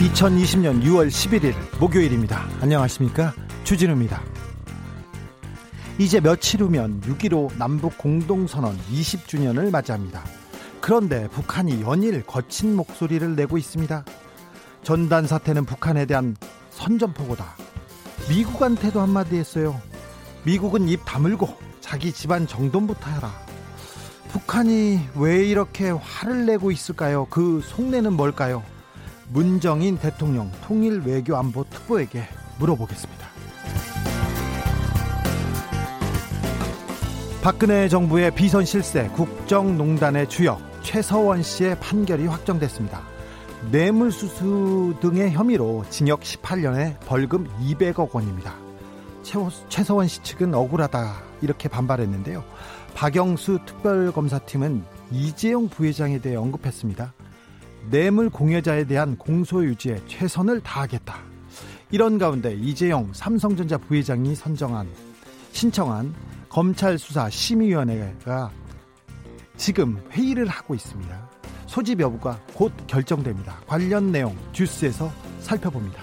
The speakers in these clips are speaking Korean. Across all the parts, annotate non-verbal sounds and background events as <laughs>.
2020년 6월 11일 목요일입니다. 안녕하십니까? 주진우입니다. 이제 며칠 후면 6.15 남북 공동선언 20주년을 맞이합니다. 그런데 북한이 연일 거친 목소리를 내고 있습니다. 전단 사태는 북한에 대한 선전포고다. 미국한테도 한마디 했어요. 미국은 입 다물고 자기 집안 정돈부터 해라. 북한이 왜 이렇게 화를 내고 있을까요? 그 속내는 뭘까요? 문정인 대통령 통일 외교 안보 특보에게 물어보겠습니다. 박근혜 정부의 비선 실세 국정농단의 주역 최서원 씨의 판결이 확정됐습니다. 뇌물수수 등의 혐의로 징역 18년에 벌금 200억 원입니다. 최서원 씨 측은 억울하다 이렇게 반발했는데요. 박영수 특별검사팀은 이재용 부회장에 대해 언급했습니다. 뇌물 공여자에 대한 공소 유지에 최선을 다하겠다. 이런 가운데 이재용 삼성전자 부회장이 선정한 신청한 검찰 수사 심의위원회가 지금 회의를 하고 있습니다. 소집 여부가 곧 결정됩니다. 관련 내용 주스에서 살펴봅니다.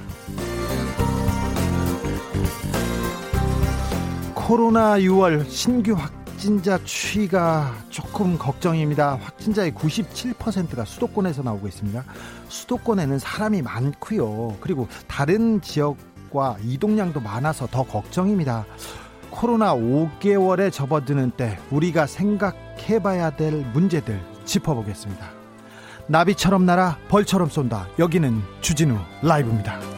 코로나 6월 신규 확 진자 추이가 조금 걱정입니다. 확진자의 97%가 수도권에서 나오고 있습니다. 수도권에는 사람이 많고요. 그리고 다른 지역과 이동량도 많아서 더 걱정입니다. 코로나 5개월에 접어드는 때 우리가 생각해봐야 될 문제들 짚어보겠습니다. 나비처럼 날아 벌처럼 쏜다. 여기는 주진우 라이브입니다.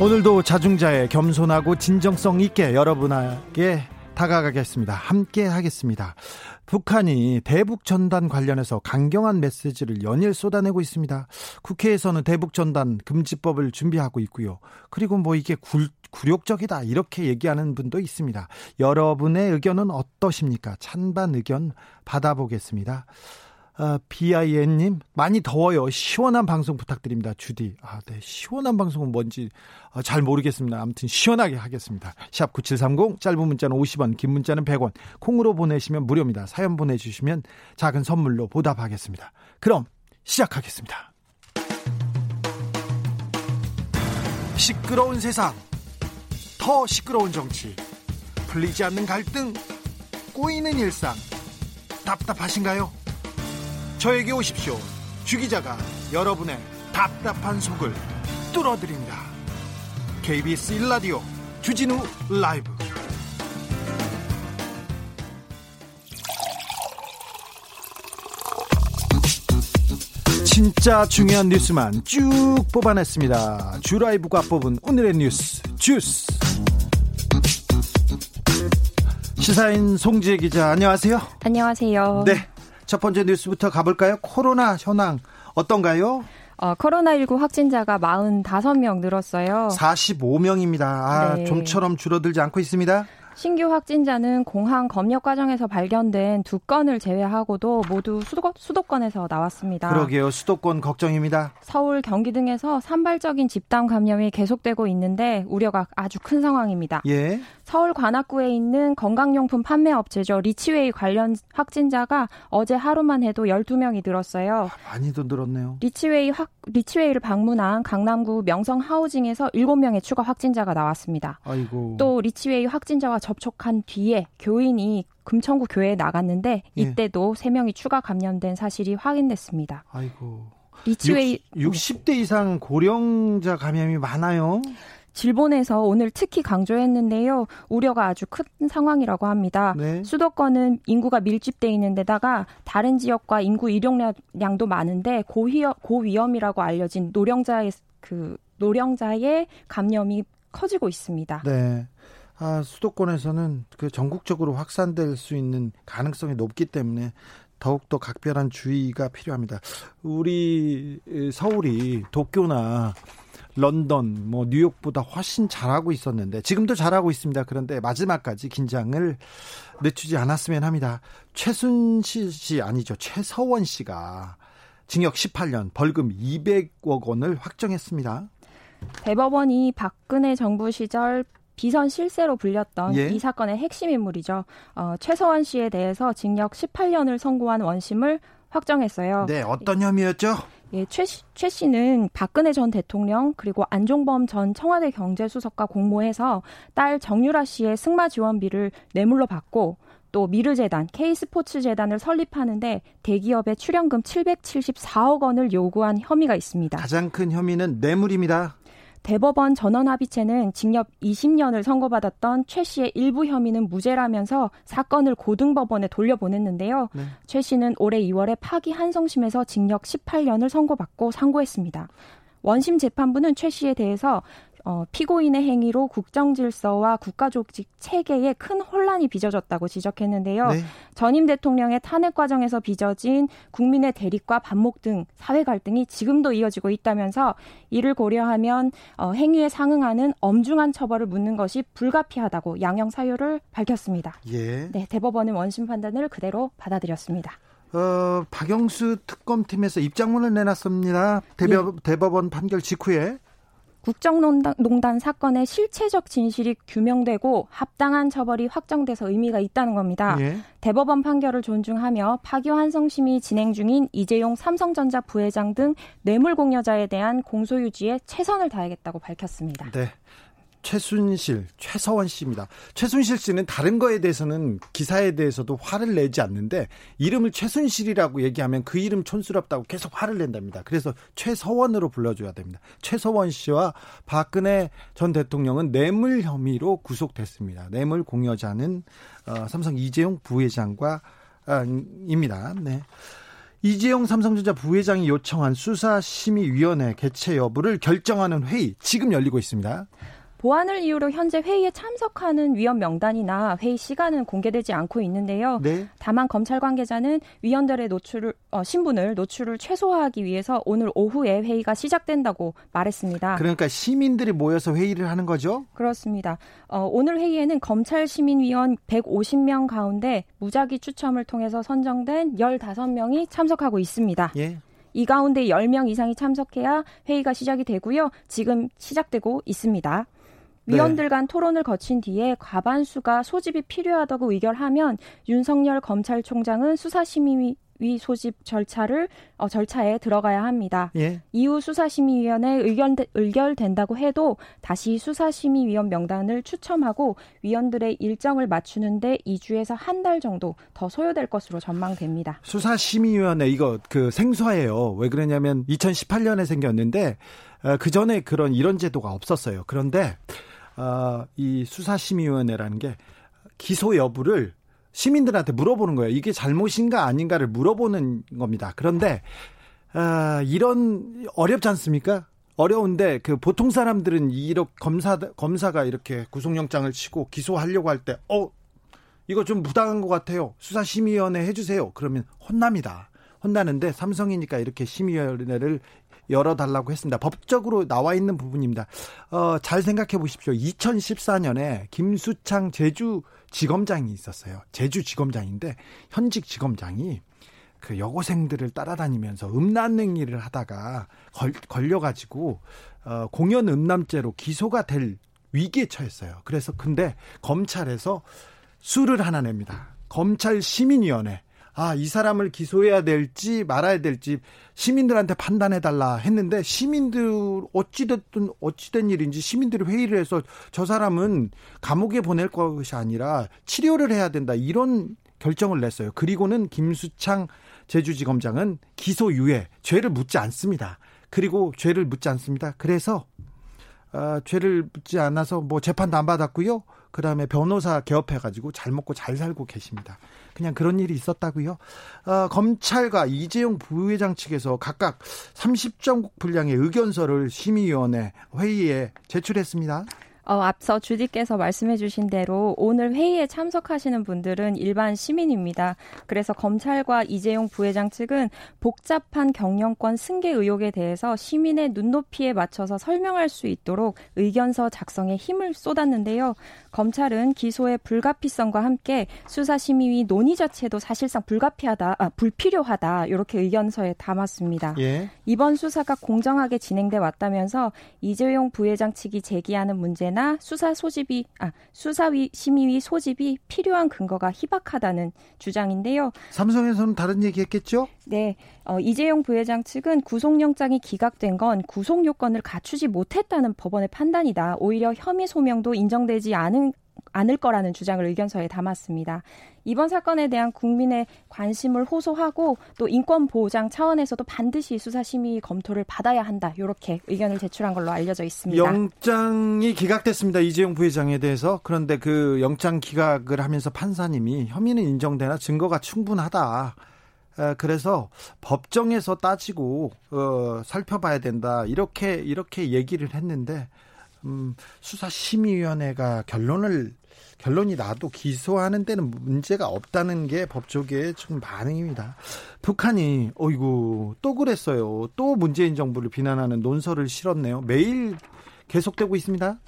오늘도 자중자의 겸손하고 진정성 있게 여러분에게 다가가겠습니다. 함께 하겠습니다. 북한이 대북 전단 관련해서 강경한 메시지를 연일 쏟아내고 있습니다. 국회에서는 대북 전단 금지법을 준비하고 있고요. 그리고 뭐 이게 굴, 굴욕적이다 이렇게 얘기하는 분도 있습니다. 여러분의 의견은 어떠십니까? 찬반 의견 받아보겠습니다. 어, BIN님, 많이 더워요. 시원한 방송 부탁드립니다. 주디. 아, 네. 시원한 방송은 뭔지 어, 잘 모르겠습니다. 아무튼 시원하게 하겠습니다. 샵 9730, 짧은 문자는 50원, 긴 문자는 100원. 콩으로 보내시면 무료입니다. 사연 보내주시면 작은 선물로 보답하겠습니다. 그럼 시작하겠습니다. 시끄러운 세상, 더 시끄러운 정치, 풀리지 않는 갈등, 꼬이는 일상, 답답하신가요? 저에게 오십시오. 주 기자가 여러분의 답답한 속을 뚫어드립니다. KBS 1라디오 주진우 라이브 진짜 중요한 뉴스만 쭉 뽑아냈습니다. 주라이브가 뽑은 오늘의 뉴스 주스 시사인 송지혜 기자 안녕하세요. 안녕하세요. 네. 첫 번째 뉴스부터 가볼까요? 코로나 현황 어떤가요? 어, 코로나19 확진자가 45명 늘었어요. 45명입니다. 아, 네. 좀처럼 줄어들지 않고 있습니다. 신규 확진자는 공항 검역 과정에서 발견된 두 건을 제외하고도 모두 수도, 수도 권에서 나왔습니다. 그러게요. 수도권 걱정입니다. 서울, 경기 등에서 산발적인 집단 감염이 계속되고 있는데 우려가 아주 큰 상황입니다. 예. 서울 관악구에 있는 건강용품 판매 업체죠. 리치웨이 관련 확진자가 어제 하루만 해도 12명이 늘었어요. 많이도 늘었네요. 리치웨이 확, 리치웨이를 방문한 강남구 명성 하우징에서 7명의 추가 확진자가 나왔습니다. 아이고. 또 리치웨이 확진자와 접촉한 뒤에 교인이 금천구 교회에 나갔는데 예. 이때도 예. 3명이 추가 감염된 사실이 확인됐습니다. 아이고. 리치웨이 60, 대 이상 고령자 감염이 많아요. 질본에서 오늘 특히 강조했는데요. 우려가 아주 큰 상황이라고 합니다. 네. 수도권은 인구가 밀집돼 있는 데다가 다른 지역과 인구 이용량도 많은데 고위험, 고위험이라고 알려진 노령자의 그 노령자의 감염이 커지고 있습니다. 네. 아, 수도권에서는 그 전국적으로 확산될 수 있는 가능성이 높기 때문에 더욱더 각별한 주의가 필요합니다. 우리 서울이 도쿄나 런던, 뭐 뉴욕보다 훨씬 잘하고 있었는데 지금도 잘하고 있습니다. 그런데 마지막까지 긴장을 늦추지 않았으면 합니다. 최순실 씨 아니죠. 최서원 씨가 징역 18년, 벌금 200억 원을 확정했습니다. 대법원이 박근혜 정부 시절 비선 실세로 불렸던 예? 이 사건의 핵심 인물이죠. 어, 최서원 씨에 대해서 징역 18년을 선고한 원심을 확정했어요. 네, 어떤 혐의였죠? 예, 최, 최 씨는 박근혜 전 대통령 그리고 안종범 전 청와대 경제수석과 공모해서 딸 정유라 씨의 승마 지원비를 뇌물로 받고 또 미르재단, K스포츠재단을 설립하는데 대기업의 출연금 774억 원을 요구한 혐의가 있습니다. 가장 큰 혐의는 뇌물입니다. 대법원 전원합의체는 징역 20년을 선고받았던 최 씨의 일부 혐의는 무죄라면서 사건을 고등법원에 돌려보냈는데요. 네. 최 씨는 올해 2월에 파기 한성심에서 징역 18년을 선고받고 상고했습니다. 원심 재판부는 최 씨에 대해서 어, 피고인의 행위로 국정 질서와 국가 조직 체계에 큰 혼란이 빚어졌다고 지적했는데요. 네. 전임 대통령의 탄핵 과정에서 빚어진 국민의 대립과 반목 등 사회 갈등이 지금도 이어지고 있다면서 이를 고려하면 어, 행위에 상응하는 엄중한 처벌을 묻는 것이 불가피하다고 양형 사유를 밝혔습니다. 예. 네, 대법원은 원심 판단을 그대로 받아들였습니다. 어, 박영수 특검팀에서 입장문을 내놨습니다. 대법, 예. 대법원 판결 직후에 국정농단 사건의 실체적 진실이 규명되고 합당한 처벌이 확정돼서 의미가 있다는 겁니다. 예. 대법원 판결을 존중하며 파기환송심이 진행 중인 이재용 삼성전자 부회장 등 뇌물 공여자에 대한 공소유지에 최선을 다하겠다고 밝혔습니다. 네. 최순실, 최서원 씨입니다. 최순실 씨는 다른 거에 대해서는 기사에 대해서도 화를 내지 않는데 이름을 최순실이라고 얘기하면 그 이름 촌스럽다고 계속 화를 낸답니다. 그래서 최서원으로 불러줘야 됩니다. 최서원 씨와 박근혜 전 대통령은 뇌물 혐의로 구속됐습니다. 뇌물 공여자는 어, 삼성 이재용 부회장과 아, 입니다. 네. 이재용 삼성전자 부회장이 요청한 수사심의위원회 개최 여부를 결정하는 회의 지금 열리고 있습니다. 보안을 이유로 현재 회의에 참석하는 위원 명단이나 회의 시간은 공개되지 않고 있는데요. 네. 다만 검찰 관계자는 위원들의 노출을 어, 신분을 노출을 최소화하기 위해서 오늘 오후에 회의가 시작된다고 말했습니다. 그러니까 시민들이 모여서 회의를 하는 거죠? 그렇습니다. 어, 오늘 회의에는 검찰 시민위원 150명 가운데 무작위 추첨을 통해서 선정된 15명이 참석하고 있습니다. 예. 이 가운데 10명 이상이 참석해야 회의가 시작이 되고요. 지금 시작되고 있습니다. 네. 위원들 간 토론을 거친 뒤에 과반수가 소집이 필요하다고 의결하면 윤석열 검찰총장은 수사심의 위 소집 절차를 어, 절차에 들어가야 합니다. 예. 이후 수사심의위원회 의견 의결된다고 해도 다시 수사심의위원 명단을 추첨하고 위원들의 일정을 맞추는데 2주에서 한 달 정도 더 소요될 것으로 전망됩니다. 수사심의위원회 이거 그 생소해요. 왜 그러냐면 2018년에 생겼는데 어, 그 전에 그런 이런 제도가 없었어요. 그런데 어, 이 수사심의위원회라는 게 기소 여부를 시민들한테 물어보는 거예요. 이게 잘못인가 아닌가를 물어보는 겁니다. 그런데 아, 이런 어렵지 않습니까? 어려운데 그 보통 사람들은 이렇게 검사 검사가 이렇게 구속영장을 치고 기소하려고 할 때 어 이거 좀 부당한 것 같아요. 수사심의위원회 해주세요. 그러면 혼납니다. 혼나는데 삼성이니까 이렇게 심의위원회를 열어달라고 했습니다. 법적으로 나와 있는 부분입니다. 어, 잘 생각해 보십시오. 2014년에 김수창 제주 지검장이 있었어요. 제주 지검장인데 현직 지검장이 그 여고생들을 따라다니면서 음란 행 위를 하다가 걸, 걸려가지고 어, 공연 음란죄로 기소가 될 위기에 처했어요. 그래서 근데 검찰에서 수를 하나 냅니다. 검찰 시민위원회 아, 이 사람을 기소해야 될지 말아야 될지 시민들한테 판단해 달라 했는데 시민들 어찌됐든 어찌된 일인지 시민들이 회의를 해서 저 사람은 감옥에 보낼 것이 아니라 치료를 해야 된다 이런 결정을 냈어요. 그리고는 김수창 제주지검장은 기소유예 죄를 묻지 않습니다. 그리고 죄를 묻지 않습니다. 그래서 어, 죄를 묻지 않아서 뭐 재판도 안 받았고요. 그 다음에 변호사 개업해가지고 잘 먹고 잘 살고 계십니다. 그냥 그런 일이 있었다고요. 어, 검찰과 이재용 부회장 측에서 각각 30점 분량의 의견서를 심의위원회 회의에 제출했습니다. 어, 앞서 주디께서 말씀해 주신 대로 오늘 회의에 참석하시는 분들은 일반 시민입니다. 그래서 검찰과 이재용 부회장 측은 복잡한 경영권 승계 의혹에 대해서 시민의 눈높이에 맞춰서 설명할 수 있도록 의견서 작성에 힘을 쏟았는데요. 검찰은 기소의 불가피성과 함께 수사심의위 논의 자체도 사실상 불가피하다, 아, 불필요하다 이렇게 의견서에 담았습니다. 예. 이번 수사가 공정하게 진행돼 왔다면서 이재용 부회장 측이 제기하는 문제는 조사나 수사 소집이 아 수사위 심의위 소집이 필요한 근거가 희박하다는 주장인데요. 삼성에서는 다른 얘기했겠죠? 네, 어, 이재용 부회장 측은 구속영장이 기각된 건 구속 요건을 갖추지 못했다는 법원의 판단이다. 오히려 혐의 소명도 인정되지 않은 않을 거라는 주장을 의견서에 담았습니다. 이번 사건에 대한 국민의 관심을 호소하고 또 인권 보장 차원에서도 반드시 수사 심의 검토를 받아야 한다. 이렇게 의견을 제출한 걸로 알려져 있습니다. 영장이 기각됐습니다. 이재용 부회장에 대해서. 그런데 그 영장 기각을 하면서 판사님이 혐의는 인정되나 증거가 충분하다. 그래서 법정에서 따지고 어, 살펴봐야 된다 이렇게 이렇게 얘기를 했는데 음, 수사심의위원회가 결론을 결론이 나도 기소하는 데는 문제가 없다는 게 법조계의 지금 반응입니다. 북한이 어이구 또 그랬어요. 또 문재인 정부를 비난하는 논설을 실었네요. 매일 계속되고 있습니다.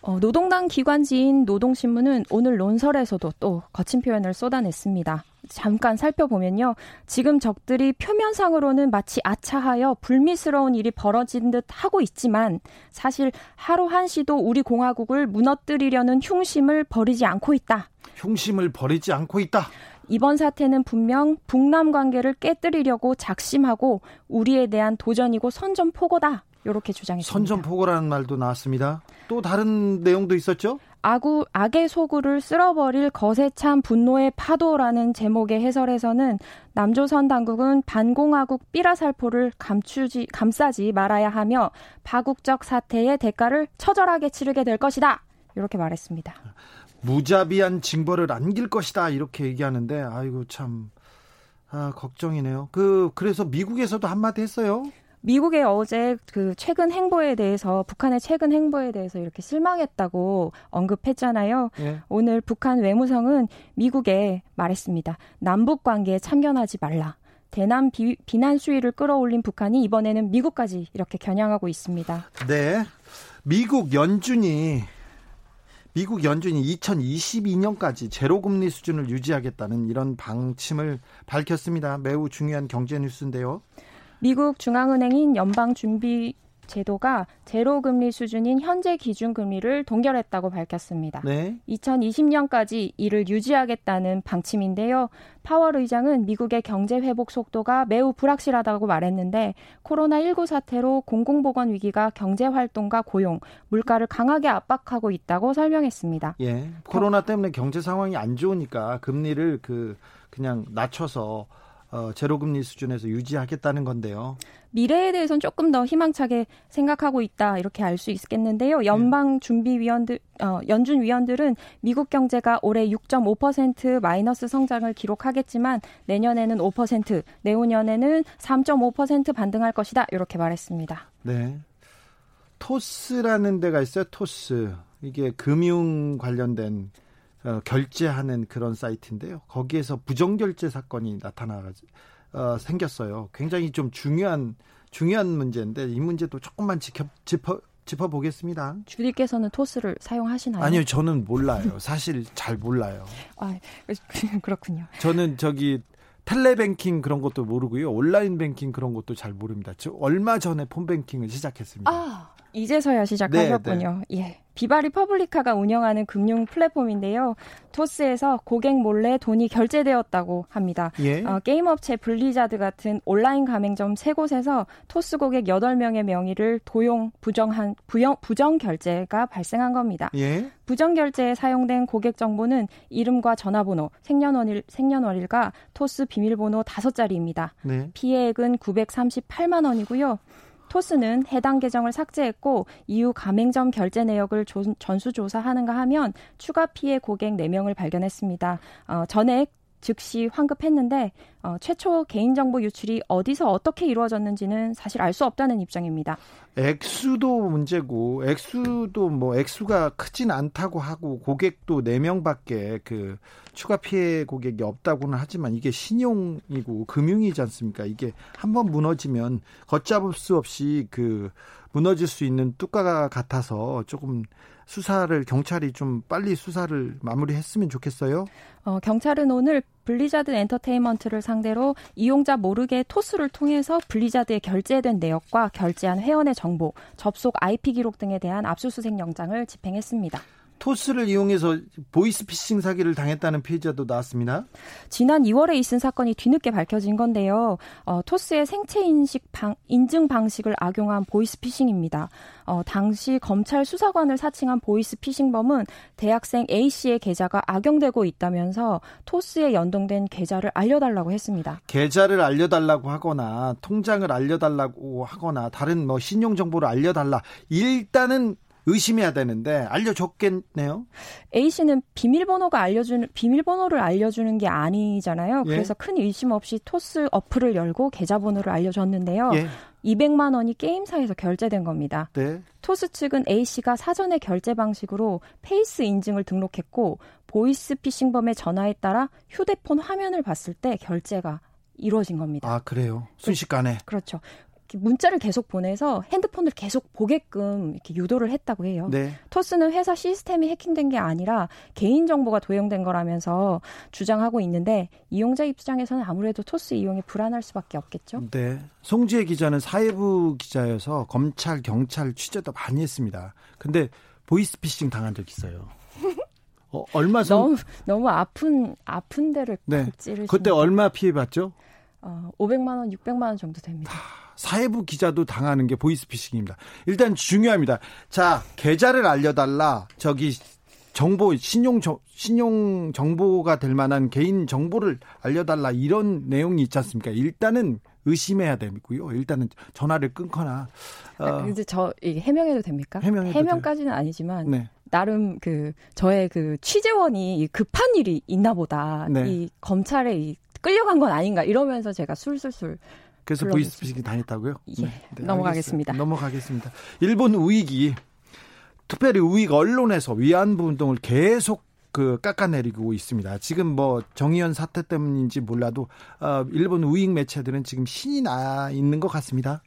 어, 노동당 기관지인 노동신문은 오늘 논설에서도 또 거친 표현을 쏟아냈습니다. 잠깐 살펴보면요. 지금 적들이 표면상으로는 마치 아차하여 불미스러운 일이 벌어진 듯 하고 있지만 사실 하루 한시도 우리 공화국을 무너뜨리려는 흉심을 버리지 않고 있다. 흉심을 버리지 않고 있다. 이번 사태는 분명 북남 관계를 깨뜨리려고 작심하고 우리에 대한 도전이고 선전포고다. 이렇게 주장했습니다. 선전포고라는 말도 나왔습니다. 또 다른 내용도 있었죠? 아구, 악의 소구를 쓸어버릴 거세 찬 분노의 파도라는 제목의 해설에서는 남조선 당국은 반공화국 삐라살포를 감추지, 감싸지 말아야 하며 파국적 사태의 대가를 처절하게 치르게 될 것이다. 이렇게 말했습니다. 무자비한 징벌을 안길 것이다. 이렇게 얘기하는데, 아이고, 참, 아, 걱정이네요. 그, 그래서 미국에서도 한마디 했어요. 미국의 어제 그 최근 행보에 대해서 북한의 최근 행보에 대해서 이렇게 실망했다고 언급했잖아요. 예. 오늘 북한 외무성은 미국에 말했습니다. 남북 관계에 참견하지 말라. 대남 비, 비난 수위를 끌어올린 북한이 이번에는 미국까지 이렇게 겨냥하고 있습니다. 네. 미국 연준이 미국 연준이 2022년까지 제로금리 수준을 유지하겠다는 이런 방침을 밝혔습니다. 매우 중요한 경제 뉴스인데요. 미국 중앙은행인 연방준비 제도가 제로 금리 수준인 현재 기준 금리를 동결했다고 밝혔습니다. 네. 2020년까지 이를 유지하겠다는 방침인데요. 파월 의장은 미국의 경제 회복 속도가 매우 불확실하다고 말했는데 코로나19 사태로 공공보건 위기가 경제 활동과 고용, 물가를 강하게 압박하고 있다고 설명했습니다. 예. 코로나 때문에 경제 상황이 안 좋으니까 금리를 그 그냥 낮춰서 어, 제로금리 수준에서 유지하겠다는 건데요. 미래에 대해서는 조금 더 희망차게 생각하고 있다 이렇게 알 수 있겠는데요. 연방 준비 위원들 어, 연준 위원들은 미국 경제가 올해 6.5% 마이너스 성장을 기록하겠지만 내년에는 5%, 내후년에는 3.5% 반등할 것이다 이렇게 말했습니다. 네. 토스라는 데가 있어요. 토스 이게 금융 관련된 어, 결제하는 그런 사이트인데요. 거기에서 부정결제 사건이 나타나가지고 어, 생겼어요. 굉장히 좀 중요한 중요한 문제인데 이 문제도 조금만 지켜, 짚어 짚어보겠습니다. 주디께서는 토스를 사용하시나요? 아니요, 저는 몰라요. 사실 잘 몰라요. 아, <laughs> 그렇군요. 저는 저기 텔레뱅킹 그런 것도 모르고요. 온라인 뱅킹 그런 것도 잘 모릅니다. 저 얼마 전에 폰뱅킹을 시작했습니다. 아, 이제서야 시작하셨군요. 네, 네. 예. 비바리 퍼블리카가 운영하는 금융 플랫폼인데요. 토스에서 고객 몰래 돈이 결제되었다고 합니다. 예? 어, 게임 업체 블리자드 같은 온라인 가맹점 세 곳에서 토스 고객 8명의 명의를 도용 부정한 부영, 부정 결제가 발생한 겁니다. 예? 부정 결제에 사용된 고객 정보는 이름과 전화번호, 생년월일, 생년월일과 토스 비밀번호 5자리입니다. 네. 피해액은 938만 원이고요. 토스는 해당 계정을 삭제했고 이후 가맹점 결제 내역을 전수조사하는가 하면 추가 피해 고객 4명을 발견했습니다. 어, 전액 즉시 환급했는데 어, 최초 개인정보 유출이 어디서 어떻게 이루어졌는지는 사실 알 수 없다는 입장입니다. 액수도 문제고 액수도 뭐 액수가 크진 않다고 하고 고객도 4명밖에 그 추가 피해 고객이 없다고는 하지만 이게 신용이고 금융이지 않습니까? 이게 한번 무너지면 걷잡을 수 없이 그 무너질 수 있는 둑과 같아서 조금 수사를 경찰이 좀 빨리 수사를 마무리했으면 좋겠어요. 어, 경찰은 오늘 블리자드 엔터테인먼트를 상대로 이용자 모르게 토스를 통해서 블리자드에 결제된 내역과 결제한 회원의 정보, 접속 IP 기록 등에 대한 압수수색 영장을 집행했습니다. 토스를 이용해서 보이스피싱 사기를 당했다는 피해자도 나왔습니다. 지난 2월에 있은 사건이 뒤늦게 밝혀진 건데요. 어, 토스의 생체 인식 방, 인증 방식을 악용한 보이스피싱입니다. 어, 당시 검찰 수사관을 사칭한 보이스피싱범은 대학생 A 씨의 계좌가 악용되고 있다면서 토스에 연동된 계좌를 알려달라고 했습니다. 계좌를 알려달라고 하거나 통장을 알려달라고 하거나 다른 뭐 신용 정보를 알려달라. 일단은 의심해야 되는데 알려줬겠네요. A 씨는 비밀번호가 알려주는 비밀번호를 알려주는 게 아니잖아요. 예. 그래서 큰 의심 없이 토스 어플을 열고 계좌번호를 알려줬는데요. 예. 200만 원이 게임사에서 결제된 겁니다. 네. 토스 측은 A 씨가 사전에 결제 방식으로 페이스 인증을 등록했고 보이스 피싱범의 전화에 따라 휴대폰 화면을 봤을 때 결제가 이루어진 겁니다. 아, 그래요? 순식간에. 그렇죠. 문자를 계속 보내서 핸드폰을 계속 보게끔 이렇게 유도를 했다고 해요. 네. 토스는 회사 시스템이 해킹된 게 아니라 개인 정보가 도용된 거라면서 주장하고 있는데 이용자 입장에서는 아무래도 토스 이용이 불안할 수밖에 없겠죠. 네. 송지혜 기자는 사회부 기자여서 검찰, 경찰 취재도 많이 했습니다. 근데 보이스피싱 당한 적 있어요. <laughs> 어, 얼마 전 너무 너무 아픈 아픈 데를 네. 찌르시 그때 얼마 피해 봤죠? 어, 500만 원, 600만 원 정도 됩니다. 사회부 기자도 당하는 게 보이스피싱입니다. 일단 중요합니다. 자, 계좌를 알려달라. 저기 정보 신용 정, 신용 정보가 될 만한 개인 정보를 알려달라 이런 내용이 있지 않습니까? 일단은 의심해야 되고요. 일단은 전화를 끊거나. 어. 이제 저 해명해도 됩니까? 해명까지는 아니지만 네. 나름 그 저의 그 취재원이 급한 일이 있나 보다. 네. 이 검찰에 이 끌려간 건 아닌가 이러면서 제가 술술술 그래서 보이스피싱이 당했다고요? 예. 네, 네, 넘어가겠습니다. 넘어가겠습니다. 일본 우익이 특별히 우익 언론에서 위안부 운동을 계속 그 깎아내리고 있습니다. 지금 뭐 정의연 사태 때문인지 몰라도 어, 일본 우익 매체들은 지금 신이 나 있는 것 같습니다.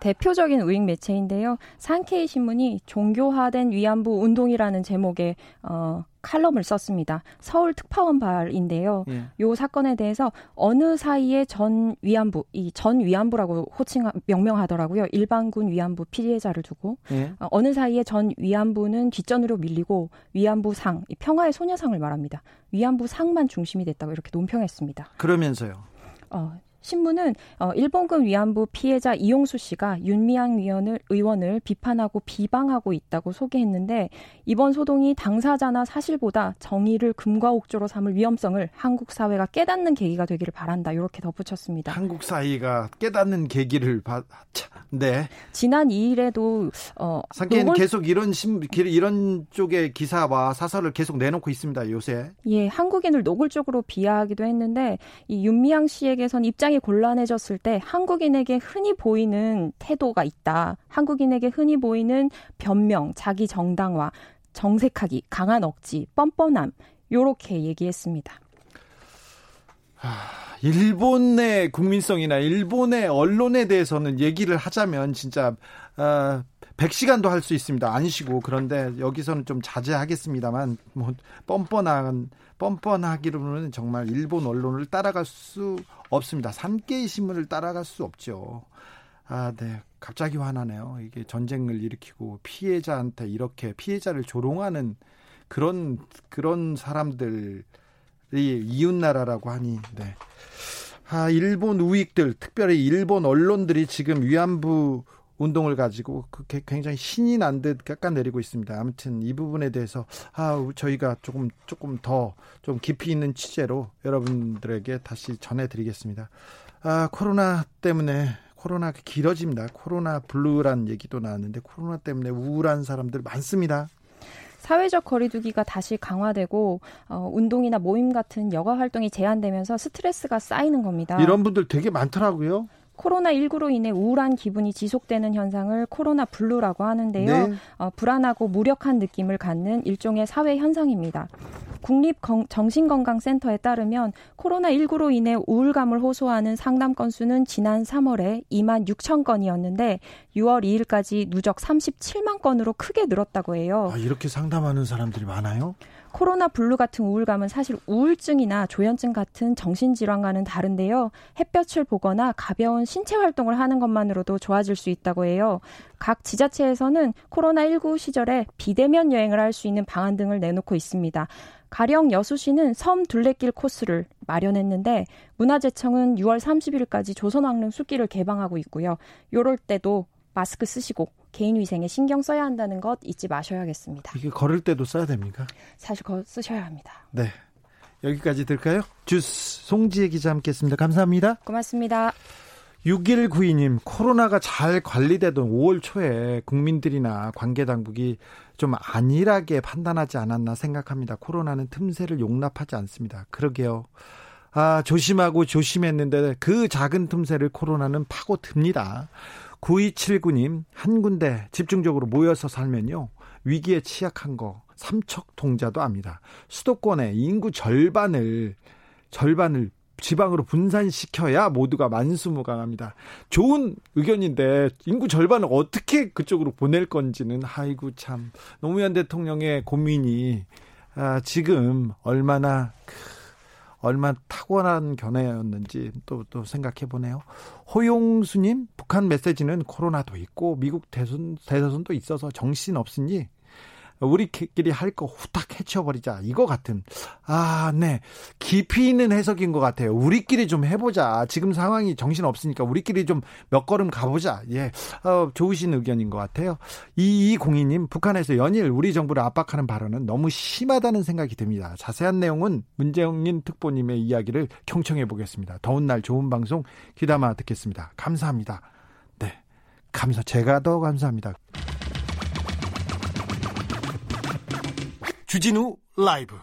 대표적인 우익 매체인데요. 산케이 신문이 종교화된 위안부 운동이라는 제목의 어, 칼럼을 썼습니다. 서울 특파원 발인데요. 예. 요 사건에 대해서 어느 사이에 전 위안부, 이 전 위안부라고 호칭 명명하더라고요. 일반군 위안부 피해자를 두고 예. 어, 느 사이에 전 위안부는 뒷전으로 밀리고 위안부 상, 평화의 소녀상을 말합니다. 위안부 상만 중심이 됐다고 이렇게 논평했습니다. 그러면서요. 어, 신문은 어, 일본군 위안부 피해자 이용수 씨가 윤미향 위원을, 의원을 비판하고 비방하고 있다고 소개했는데 이번 소동이 당사자나 사실보다 정의를 금과 옥조로 삼을 위험성을 한국 사회가 깨닫는 계기가 되기를 바란다. 이렇게 덧붙였습니다. 한국 사회가 깨닫는 계기를 바... 네. 지난 2일에도 어 상계는 노골... 계속 이런 심 이런 쪽의 기사와 사설을 계속 내놓고 있습니다. 요새. 예, 한국인을 노골적으로 비하하기도 했는데 이 윤미향 씨에게선 입장이 상황이 곤란해졌을 때 한국인에게 흔히 보이는 태도가 있다. 한국인에게 흔히 보이는 변명, 자기 정당화, 정색하기, 강한 억지, 뻔뻔함 요렇게 얘기했습니다. 일본의 국민성이나 일본의 언론에 대해서는 얘기를 하자면 진짜 어, 100시간도 할 수 있습니다. 안 쉬고 그런데 여기서는 좀 자제하겠습니다만 뭐 뻔뻔한 뻔뻔하기로는 정말 일본 언론을 따라갈 수 없습니다. 산케이 신문을 따라갈 수 없죠. 아, 네. 갑자기 화나네요. 이게 전쟁을 일으키고 피해자한테 이렇게 피해자를 조롱하는 그런 그런 사람들이 이웃 나라라고 하니 네. 아, 일본 우익들, 특별히 일본 언론들이 지금 위안부 운동을 가지고 그게 굉장히 신이 난 듯 깎아내리고 있습니다. 아무튼 이 부분에 대해서 아 저희가 조금 조금 더 좀 깊이 있는 취재로 여러분들에게 다시 전해드리겠습니다. 아 코로나 때문에 코로나가 길어집니다. 코로나 블루란 얘기도 나왔는데 코로나 때문에 우울한 사람들 많습니다. 사회적 거리두기가 다시 강화되고 어, 운동이나 모임 같은 여가 활동이 제한되면서 스트레스가 쌓이는 겁니다. 이런 분들 되게 많더라고요. 코로나19로 인해 우울한 기분이 지속되는 현상을 코로나 블루라고 하는데요. 네. 어, 불안하고 무력한 느낌을 갖는 일종의 사회 현상입니다. 국립정신건강센터에 따르면 코로나19로 인해 우울감을 호소하는 상담 건수는 지난 3월에 2만 6천 건이었는데 6월 2일까지 누적 37만 건으로 크게 늘었다고 해요. 아, 이렇게 상담하는 사람들이 많아요? 코로나 블루 같은 우울감은 사실 우울증이나 조현증 같은 정신질환과는 다른데요. 햇볕을 보거나 가벼운 신체 활동을 하는 것만으로도 좋아질 수 있다고 해요. 각 지자체에서는 코로나19 시절에 비대면 여행을 할 수 있는 방안 등을 내놓고 있습니다. 가령 여수시는 섬 둘레길 코스를 마련했는데 문화재청은 6월 30일까지 조선왕릉 숲길을 개방하고 있고요. 요럴 때도 마스크 쓰시고 개인 위생에 신경 써야 한다는 것 잊지 마셔야겠습니다. 이게 걸을 때도 써야 됩니까? 사실 거 쓰셔야 합니다. 네. 여기까지 들까요? 주스 송지혜 기자 함께했습니다. 감사합니다. 고맙습니다. 6192님, 코로나가 잘 관리되던 5월 초에 국민들이나 관계 당국이 좀 안일하게 판단하지 않았나 생각합니다. 코로나는 틈새를 용납하지 않습니다. 그러게요. 아, 조심하고 조심했는데 그 작은 틈새를 코로나는 파고듭니다. 9279님, 한 군데 집중적으로 모여서 살면요. 위기에 취약한 거 삼척 동자도 압니다. 수도권의 인구 절반을 절반을 지방으로 분산시켜야 모두가 만수무강합니다. 좋은 의견인데 인구 절반을 어떻게 그쪽으로 보낼 건지는 아이고 참 노무현 대통령의 고민이 아, 지금 얼마나 얼마나 타고난 견해였는지 또, 또 생각해 보네요. 호용수님, 북한 메시지는 코로나도 있고 미국 대선, 대선도 있어서 정신 없으니 우리끼리 할 거 후딱 해치워버리자. 이거 같은. 아, 네. 깊이 있는 해석인 것 같아요. 우리끼리 좀 해보자. 지금 상황이 정신 없으니까 우리끼리 좀 몇 걸음 가보자. 예. 어, 좋으신 의견인 것 같아요. 이이공이님, 북한에서 연일 우리 정부를 압박하는 발언은 너무 심하다는 생각이 듭니다. 자세한 내용은 문재인 특보님의 이야기를 경청해 보겠습니다. 더운 날 좋은 방송 귀담아 듣겠습니다. 감사합니다. 네. 감사, 제가 더 감사합니다. 주진우 라이브.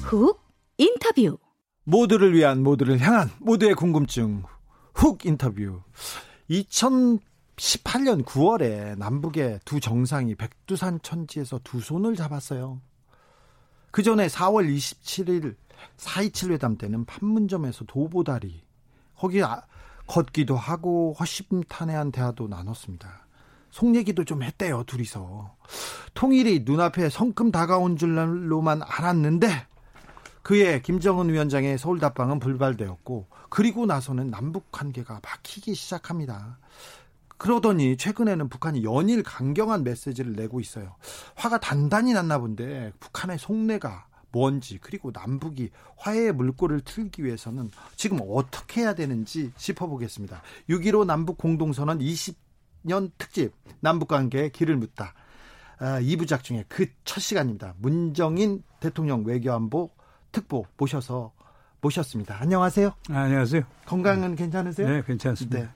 훅 인터뷰. 모두를 위한 모두를 향한 모두의 궁금증. 훅 인터뷰. 2018년 9월에 남북의 두 정상이 백두산 천지에서 두 손을 잡았어요. 그 전에 4월 27일 4.27 회담 때는 판문점에서 도보다리 거기 아, 걷기도 하고 허심탄회한 대화도 나눴습니다. 속 얘기도 좀 했대요, 둘이서. 통일이 눈앞에 성큼 다가온 줄로만 알았는데 그의 김정은 위원장의 서울 답방은 불발되었고 그리고 나서는 남북 관계가 막히기 시작합니다. 그러더니 최근에는 북한이 연일 강경한 메시지를 내고 있어요. 화가 단단히 났나 본데 북한의 속내가 뭔지 그리고 남북이 화해의 물꼬를 틀기 위해서는 지금 어떻게 해야 되는지 짚어보겠습니다. 6.15 남북 공동선언 20년 특집 남북관계에 길을 묻다. 아, 2부작 중에 그 첫 시간입니다. 문정인 대통령 외교안보 특보 모셔서 모셨습니다. 안녕하세요. 아, 안녕하세요. 건강은 네. 괜찮으세요? 네, 괜찮습니다. 네.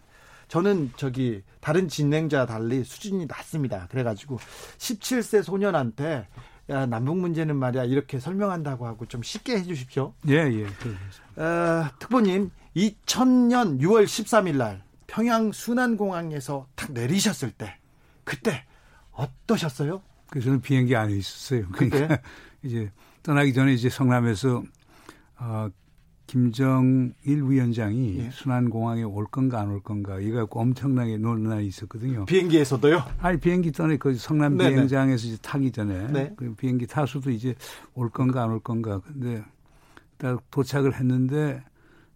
저는 저기 다른 진행자 달리 수준이 낮습니다. 그래가지고 17세 소년한테 야, 남북 문제는 말이야 이렇게 설명한다고 하고 좀 쉽게 해주십시오. 예, 예. 어, 특보님 2000년 6월 13일 날 평양 순안공항에서 탁 내리셨을 때 그때 어떠셨어요? 그 저는 비행기 안에 있었어요. 그러니까 이제 떠나기 전에 이제 성남에서 어, 김정일 위원장이 예. 순환공항에 올 건가 안 올 건가 이거 갖고 엄청나게 논란이 있었거든요. 비행기에서도요? 아니 비행기 전에 그 성남 네네. 비행장에서 이제 타기 전에 네. 그 비행기 타수도 이제 올 건가 안 올 건가 근데 딱 도착을 했는데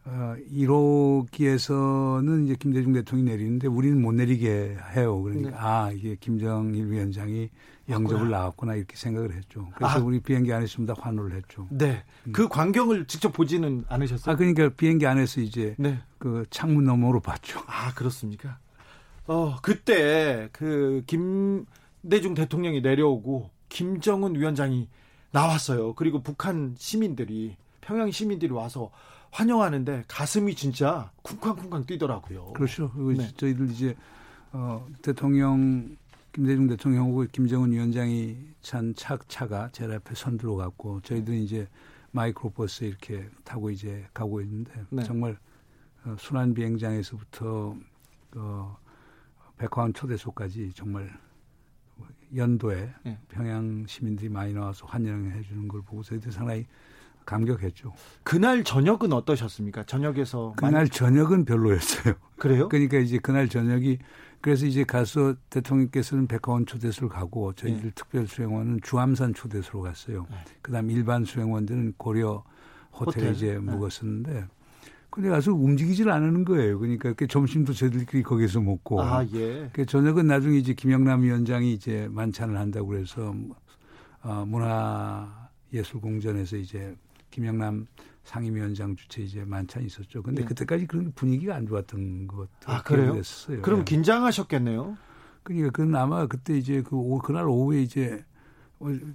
어, 1호기에서는 이제 김대중 대통령이 내리는데 우리는 못 내리게 해요. 그러니까 네. 아 이게 김정일 위원장이 영접을 나왔구나 이렇게 생각을 했죠. 그래서 아. 우리 비행기 안에있습니다 환호를 했죠. 네. 음. 그 광경을 직접 보지는 않으셨어요? 아 그러니까 비행기 안에서 이제 네. 그 창문 너머로 봤죠. 아 그렇습니까? 어, 그때 그 김대중 대통령이 내려오고 김정은 위원장이 나왔어요. 그리고 북한 시민들이 평양 시민들이 와서 환영하는데 가슴이 진짜 쿵쾅쿵쾅 뛰더라고요. 그렇죠. 네. 저희들 이제 어, 대통령 김대중 대통령하고 김정은 위원장이 찬 차, 차가 제 앞에 선두로 갔고 저희들은 이제 마이크로버스 이렇게 타고 이제 가고 있는데 네. 정말 어, 순환 비행장에서부터 어, 백화원 초대소까지 정말 연도에 네. 평양 시민들이 많이 나와서 환영해 주는 걸 보고 저희들 상당히 감격했죠. 그날 저녁은 어떠셨습니까? 저녁에서 그날 많이... 저녁은 별로였어요. 그래요? <laughs> 그러니까 이제 그날 저녁이 그래서 이제 가서 대통령께서는 백화원 초대소를 가고 저희들 네. 특별 수행원은 주암산 초대소로 갔어요. 네. 그다음 일반 수행원들은 고려 호텔에 호텔? 이제 네. 묵었었는데 근데 가서 움직이질 않는 거예요. 그러니까 그 점심도 저희들끼리 거기서 먹고. 아, 예. 그 저녁은 나중에 이제 김영남 위원장이 이제 만찬을 한다고 그래서 어, 문화예술공전에서 이제 김영남 상임위원장 주최 이제 만찬이 있었죠. 근데 네. 그때까지 그런 분위기가 안 좋았던 것도 아, 그래요? 됐어요. 그럼 네. 긴장하셨겠네요. 그러니까 그건 아마 그때 이제 그 오, 그날 오후에 이제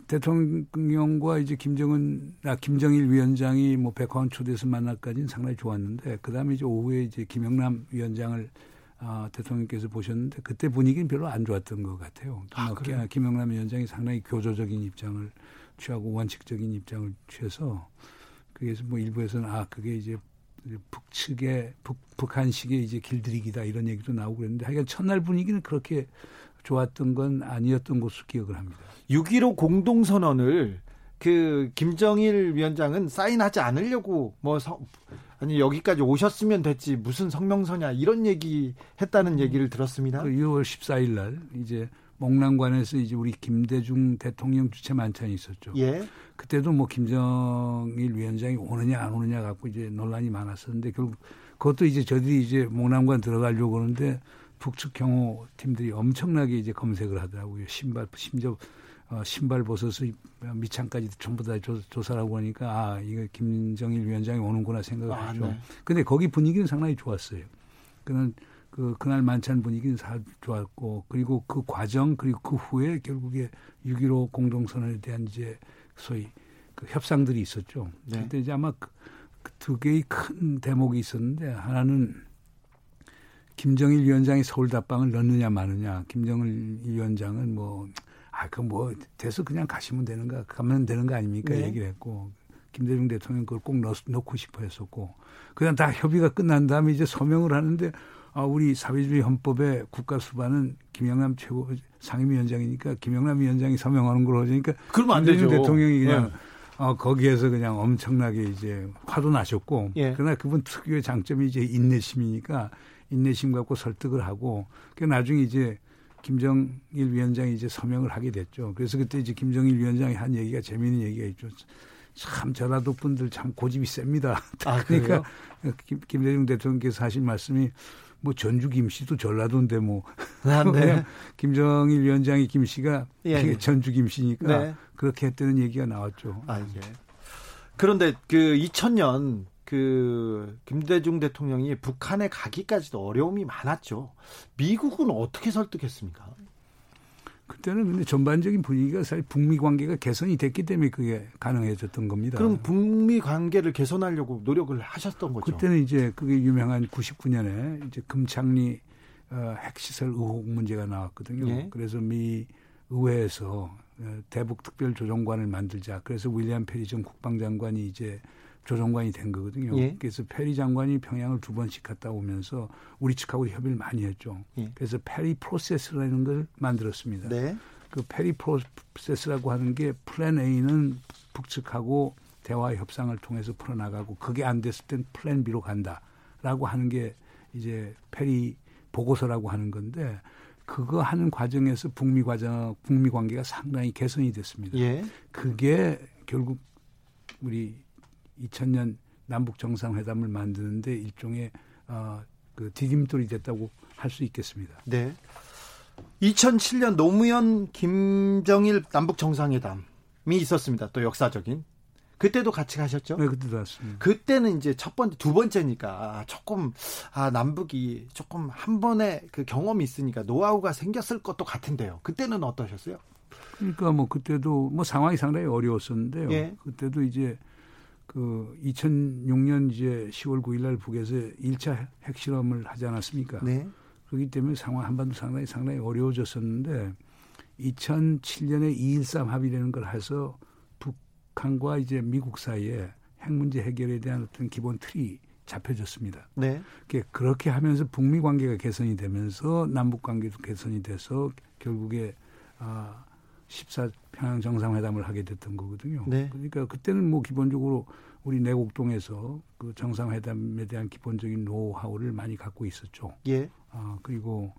대통령과 이제 김정은 아 김정일 위원장이 뭐 백화원 초대해서 만날까지는 상당히 좋았는데 그다음에 이제 오후에 이제 김영남 위원장을 아, 대통령께서 보셨는데 그때 분위기는 별로 안 좋았던 것 같아요. 아, 그래요? 김영남 위원장이 상당히 교조적인 입장을 취하고 원칙적인 입장을 취해서 그래서 뭐 일부에서는 아 그게 이제 북측의 북, 북한식의 이제 길들이기다 이런 얘기도 나오고 그랬는데 하여간 첫날 분위기는 그렇게 좋았던 건 아니었던 것으로 기억을 합니다. 6.15 공동선언을 그 김정일 위원장은 사인하지 않으려고 뭐 서, 아니 여기까지 오셨으면 됐지 무슨 성명서냐 이런 얘기 했다는 얘기를 들었습니다. 그 6월 14일 날 이제 목란관에서 이제 우리 김대중 대통령 주최 만찬이 있었죠. 예. 그때도 뭐 김정일 위원장이 오느냐 안 오느냐 갖고 이제 논란이 많았었는데 결국 그것도 이제 저들이 이제 목란관 들어가려고 하는데 북측 경호 팀들이 엄청나게 이제 검색을 하더라고요. 신발 심지어 어, 신발 벗어서 밑창까지 전부 다 조, 조사라고 하니까 아 이거 김정일 위원장이 오는구나 생각을 아, 했죠. 네. 근데 거기 분위기는 상당히 좋았어요. 그는 그 그날 만찬 분위기는 잘 좋았고 그리고 그 과정 그리고 그 후에 결국에 6.15 공동선언에 대한 이제 소위 그 협상들이 있었죠. 네. 그때 이제 아마 그, 그두 개의 큰 대목이 있었는데 하나는 김정일 위원장이 서울 답방을 넣느냐 마느냐. 김정일 위원장은 뭐, 아, 그 뭐, 돼서 그냥 가시면 되는가, 가면 되는 거 아닙니까? 네. 얘기를 했고. 김대중 대통령 그걸 꼭 넣, 넣고 싶어 했었고. 그냥 다 협의가 끝난 다음에 이제 서명을 하는데 아, 우리 사회주의 헌법에 국가 수반은 김영남 최고 상임위원장이니까 김영남 위원장이 서명하는 걸로 하니까 그러면 안 되죠. 대통령이 그냥 네. 어, 거기에서 그냥 엄청나게 이제 화도 나셨고 예. 그러나 그분 특유의 장점이 이제 인내심이니까 인내심 갖고 설득을 하고 그 나중에 이제 김정일 위원장이 이제 서명을 하게 됐죠. 그래서 그때 이제 김정일 위원장이 한 얘기가 재미있는 얘기가 있죠. 참 전라도 분들 참 고집이 셉니다. 아, <laughs> 그러니까 김, 김대중 대통령께서 하신 말씀이 뭐 전주 김씨도 전라도인데 뭐 아, 네. <laughs> 김정일 위원장이 김씨가 예, 예. 전주 김씨니까 네. 그렇게 했다는 얘기가 나왔죠. 아, 예. 그런데 그 2000년 그 김대중 대통령이 북한에 가기까지도 어려움이 많았죠. 미국은 어떻게 설득했습니까? 그때는 근데 전반적인 분위기가 사실 북미 관계가 개선이 됐기 때문에 그게 가능해졌던 겁니다. 그럼 북미 관계를 개선하려고 노력을 하셨던 거죠. 그때는 이제 그게 유명한 99년에 이제 금창리 어, 핵시설 의혹 문제가 나왔거든요. 예? 그래서 미 의회에서 어, 대북 특별 조정관을 만들자. 그래서 윌리엄 페리 전 국방장관이 이제 조정관이 된 거거든요. 예. 그래서 페리 장관이 평양을 두 번씩 갔다 오면서 우리 측하고 협의를 많이 했죠. 예. 그래서 페리 프로세스라는 걸 만들었습니다. 네. 그 페리 프로세스라고 하는 게 플랜 A는 북측하고 대화 협상을 통해서 풀어나가고 그게 안 됐을 땐 플랜 B로 간다라고 하는 게 이제 페리 보고서라고 하는 건데 그거 하는 과정에서 북미 과정 북미 관계가 상당히 개선이 됐습니다. 예. 그게 결국 우리 2000년 남북 정상회담을 만드는데 일종의 어, 그 디딤돌이 됐다고 할 수 있겠습니다. 네. 2007년 노무현 김정일 남북 정상회담이 있었습니다. 또 역사적인. 그때도 같이 가셨죠? 네, 그때도 왔습니다. 그때는 이제 첫 번째, 두 번째니까 조금 아 남북이 조금 한 번에 그 경험이 있으니까 노하우가 생겼을 것도 같은데요. 그때는 어떠셨어요? 그러니까 뭐 그때도 뭐 상황이 상당히 어려웠었는데요. 예. 그때도 이제 그 2006년 이제 10월 9일 날 북에서 1차 핵실험을 하지 않았습니까? 네. 그렇기 때문에 상황 한반도 상당히 상당히 어려워졌었는데 2007년에 2.13 합의라는 걸 해서 북한과 이제 미국 사이에 핵 문제 해결에 대한 어떤 기본 틀이 잡혀졌습니다. 네. 그렇게 하면서 북미 관계가 개선이 되면서 남북 관계도 개선이 돼서 결국에 아 14 평양 정상회담을 하게 됐던 거거든요. 네. 그러니까 그때는 뭐 기본적으로 우리 내곡동에서 그 정상회담에 대한 기본적인 노하우를 많이 갖고 있었죠. 예. 아 그리고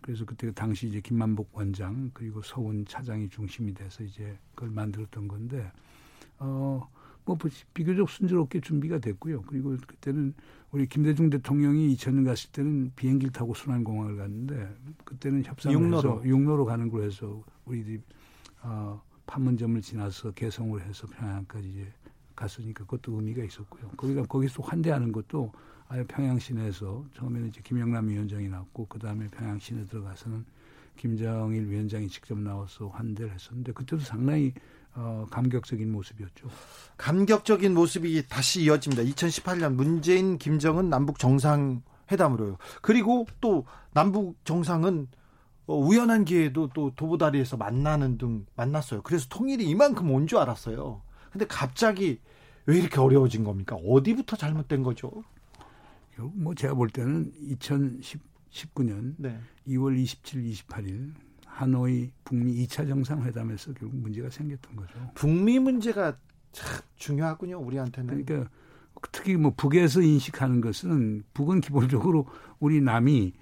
그래서 그때 당시 이제 김만복 원장 그리고 서훈 차장이 중심이 돼서 이제 그걸 만들었던 건데 어 뭐 비교적 순조롭게 준비가 됐고요. 그리고 그때는 우리 김대중 대통령이 2000년 갔을 때는 비행기를 타고 순환공항을 갔는데 그때는 협상을 육로로. 해서 육로로 가는 걸로 해서 우리들이 어, 판문점을 지나서 개성을 해서 평양까지 이제 갔으니까 그것도 의미가 있었고요. 거기가 거기서 환대하는 것도 아예 평양 시내에서 처음에는 이제 김영남 위원장이 나왔고 그 다음에 평양 시내 들어가서는 김정일 위원장이 직접 나와서 환대를 했었는데 그때도 상당히 어, 감격적인 모습이었죠. 감격적인 모습이 다시 이어집니다. 2018년 문재인 김정은 남북 정상 회담으로요. 그리고 또 남북 정상은 어, 우연한 기회에도 또 도보다리에서 만나는 등 만났어요. 그래서 통일이 이만큼 온 줄 알았어요. 근데 갑자기 왜 이렇게 어려워진 겁니까? 어디부터 잘못된 거죠? 뭐 제가 볼 때는 2019년 네. 2월 27, 28일 하노이 북미 2차 정상회담에서 결국 문제가 생겼던 거죠. 북미 문제가 참 중요하군요, 우리한테는. 그러니까 특히 뭐 북에서 인식하는 것은 북은 기본적으로 우리 남이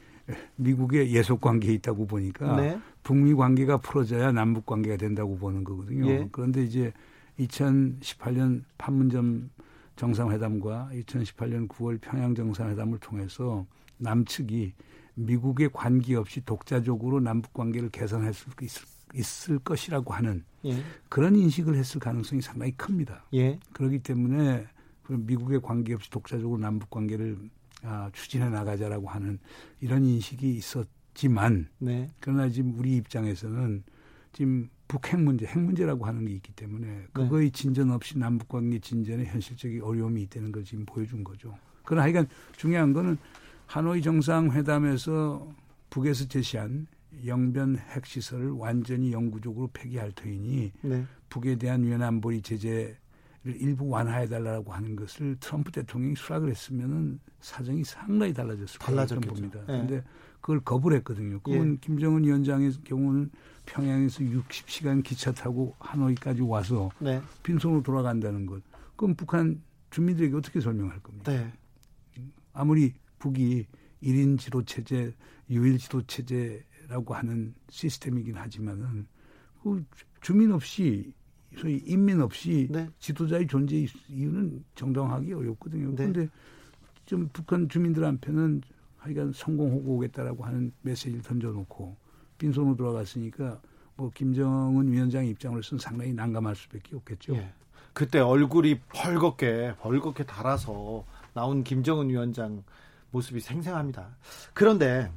미국의 예속 관계에 있다고 보니까 네. 북미 관계가 풀어져야 남북 관계가 된다고 보는 거거든요. 예. 그런데 이제 2018년 판문점 정상회담과 2018년 9월 평양 정상회담을 통해서 남측이 미국의 관계 없이 독자적으로 남북 관계를 개선할 수 있을, 있을 것이라고 하는 예. 그런 인식을 했을 가능성이 상당히 큽니다. 예. 그렇기 때문에 미국의 관계 없이 독자적으로 남북 관계를 아, 추진해 나가자라고 하는 이런 인식이 있었지만 네. 그러나 지금 우리 입장에서는 지금 북핵 문제, 핵 문제라고 하는 게 있기 때문에 네. 그거의 진전 없이 남북 관계 진전에 현실적인 어려움이 있다는 걸 지금 보여준 거죠. 그러나 하여간 중요한 거는 하노이 정상회담에서 북에서 제시한 영변 핵시설을 완전히 영구적으로 폐기할 터이니 네. 북에 대한 유엔 안보리 제재 일부 완화해달라고 하는 것을 트럼프 대통령이 수락을 했으면은 사정이 상당히 달라졌을 거라고 봅니다. 그런데 네. 그걸 거부를 했거든요. 그건 예. 김정은 위원장의 경우는 평양에서 60시간 기차 타고 하노이까지 와서 네. 빈손으로 돌아간다는 것. 그럼 북한 주민들에게 어떻게 설명할 겁니까? 네. 아무리 북이 1인 지도 체제, 유일 지도 체제라고 하는 시스템이긴 하지만은 그 주민 없이 소위 인민 없이 네. 지도자의 존재 이유는 정당하기 어렵거든요. 그런데 네. 좀 북한 주민들한테는 하여간 성공하고 오겠다라고 하는 메시지를 던져놓고 빈손으로 돌아갔으니까 뭐 김정은 위원장 입장으로서는 상당히 난감할 수밖에 없겠죠. 예. 그때 얼굴이 벌겋게 벌겋게 달아서 나온 김정은 위원장 모습이 생생합니다. 그런데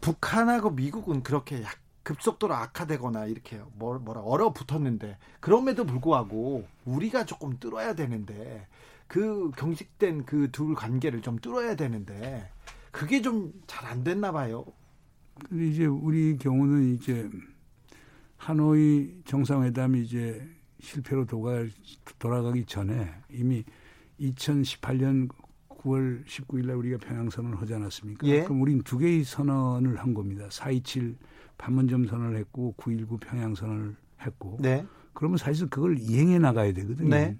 북한하고 미국은 그렇게 약 급속도로 악화되거나 이렇게 뭐, 뭐라 얼어붙었는데 그럼에도 불구하고 우리가 조금 뚫어야 되는데 그 경직된 그 둘 관계를 좀 뚫어야 되는데 그게 좀 잘 안 됐나 봐요. 근데 이제 우리 경우는 이제 하노이 정상회담이 이제 실패로 돌아가, 돌아가기 전에 이미 2018년 9월 19일 날 우리가 평양선언을 하지 않았습니까? 예? 그럼 우린 두 개의 선언을 한 겁니다. 427 판문점 선언을 했고 919 평양 선언을 했고. 네. 그러면 사실 그걸 이행해 나가야 되거든요. 네.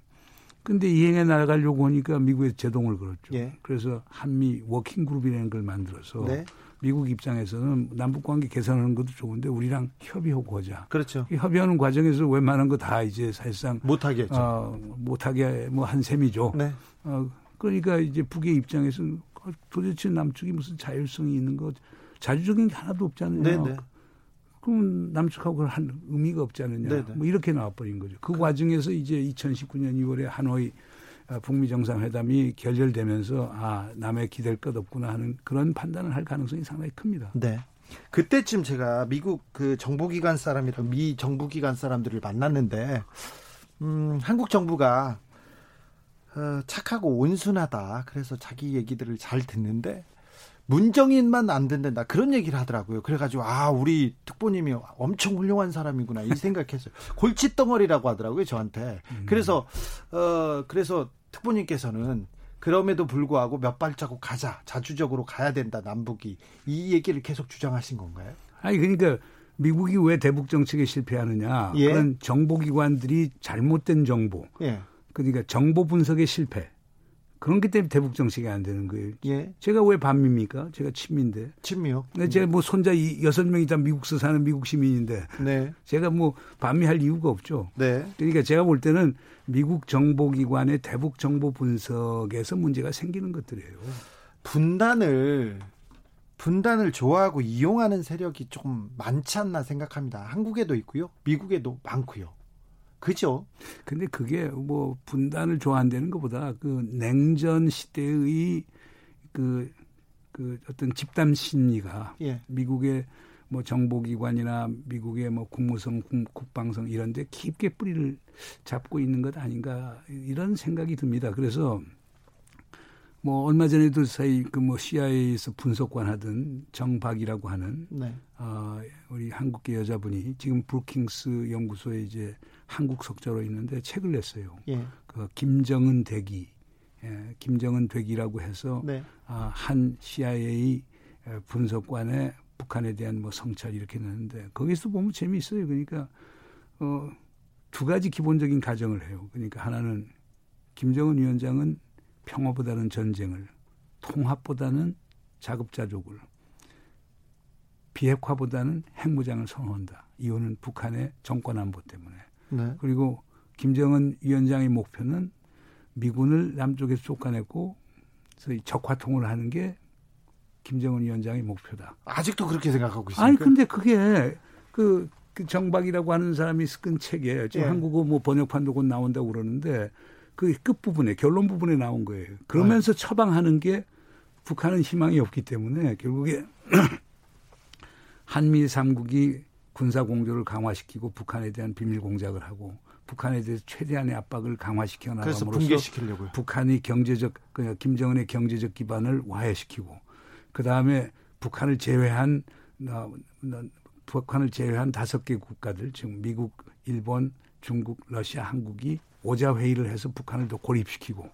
근데 이행해 나가려고 하니까 미국에서 제동을 걸었죠. 예. 그래서 한미 워킹 그룹이라는 걸 만들어서 네. 미국 입장에서는 남북 관계 개선하는 것도 좋은데 우리랑 협의하고 하자. 그렇죠. 협의하는 과정에서 웬만한 거 다 이제 사실상 못 하겠죠. 어, 못 하게 뭐 한 셈이죠. 네. 어, 그러니까 이제 북의 입장에서는 도대체 남측이 무슨 자율성이 있는 것 자주적인 게 하나도 없잖아요. 네, 네. 그럼 남측하고 한 의미가 없지 않느냐. 네네. 뭐 이렇게 나와버린 거죠. 그 과정에서 이제 2019년 2월에 하노이 아, 북미 정상회담이 결렬되면서 아 남의 기댈 것 없구나 하는 그런 판단을 할 가능성이 상당히 큽니다. 네. 그때쯤 제가 미국 그 정보기관 사람이랑 미 정부기관 사람들을 만났는데 음, 한국 정부가 어, 착하고 온순하다. 그래서 자기 얘기들을 잘 듣는데 문정인만 안 듣는다 그런 얘기를 하더라고요. 그래가지고 아 우리 특보님이 엄청 훌륭한 사람이구나 이 생각했어요. <laughs> 골칫덩어리라고 하더라고요 저한테. 음. 그래서 어 그래서 특보님께서는 그럼에도 불구하고 몇 발자국 가자 자주적으로 가야 된다 남북이 이 얘기를 계속 주장하신 건가요? 아니 그러니까 미국이 왜 대북 정책에 실패하느냐 예. 그런 정보기관들이 잘못된 정보. 예. 그러니까 정보 분석의 실패. 그런 게 때문에 대북 정책이 안 되는 거예요. 예. 제가 왜 반미입니까? 제가 친미인데. 친미요? 네, 제가 뭐 손자 여섯 명이 다 미국서 사는 미국 시민인데. 네. 제가 뭐 반미할 이유가 없죠. 네. 그러니까 제가 볼 때는 미국 정보기관의 대북 정보 분석에서 문제가 생기는 것들이에요. 분단을 분단을 좋아하고 이용하는 세력이 조금 많지 않나 생각합니다. 한국에도 있고요. 미국에도 많고요. 그죠? 근데 그게 뭐 분단을 좋아한다는 것보다 그 냉전 시대의 그, 그 어떤 집단 심리가 예. 미국의 뭐 정보기관이나 미국의 뭐 국무성, 국방성 이런 데 깊게 뿌리를 잡고 있는 것 아닌가 이런 생각이 듭니다. 그래서 뭐 얼마 전에도 사이 그뭐 CIA에서 분석관 하던 정박이라고 하는 네. 어, 우리 한국계 여자분이 지금 브루킹스 연구소에 이제 한국 석자로 있는데 책을 냈어요. 예. 그 김정은 대기, 예, 김정은 대기라고 해서 네. 아, 한 CIA 분석관의 북한에 대한 뭐 성찰 이렇게 냈는데 거기서 보면 재미있어요. 그러니까 어, 두 가지 기본적인 가정을 해요. 그러니까 하나는 김정은 위원장은 평화보다는 전쟁을, 통합보다는 자급자족을, 비핵화보다는 핵무장을 선호한다. 이유는 북한의 정권 안보 때문에. 네. 그리고 김정은 위원장의 목표는 미군을 남쪽에서 쫓아내고 소위 적화통을 하는 게 김정은 위원장의 목표다. 아직도 그렇게 생각하고 있습니까? 아니 근데 그게 그, 그 정박이라고 하는 사람이 쓴 책에 지금 예. 한국어 뭐 번역판도 곧 나온다고 그러는데 그 끝부분에 결론 부분에 나온 거예요. 그러면서 네. 처방하는 게 북한은 희망이 없기 때문에 결국에 <clears throat> 한미 삼국이 군사 공조를 강화시키고 북한에 대한 비밀 공작을 하고 북한에 대해서 최대한의 압박을 강화시켜 나감으로써 붕괴시키려고요. 북한이 경제적 그 김정은의 경제적 기반을 와해시키고 그 다음에 북한을 제외한 어, 북한을 제외한 다섯 개 국가들 지금 미국, 일본, 중국, 러시아, 한국이 오자 회의를 해서 북한을 더 고립시키고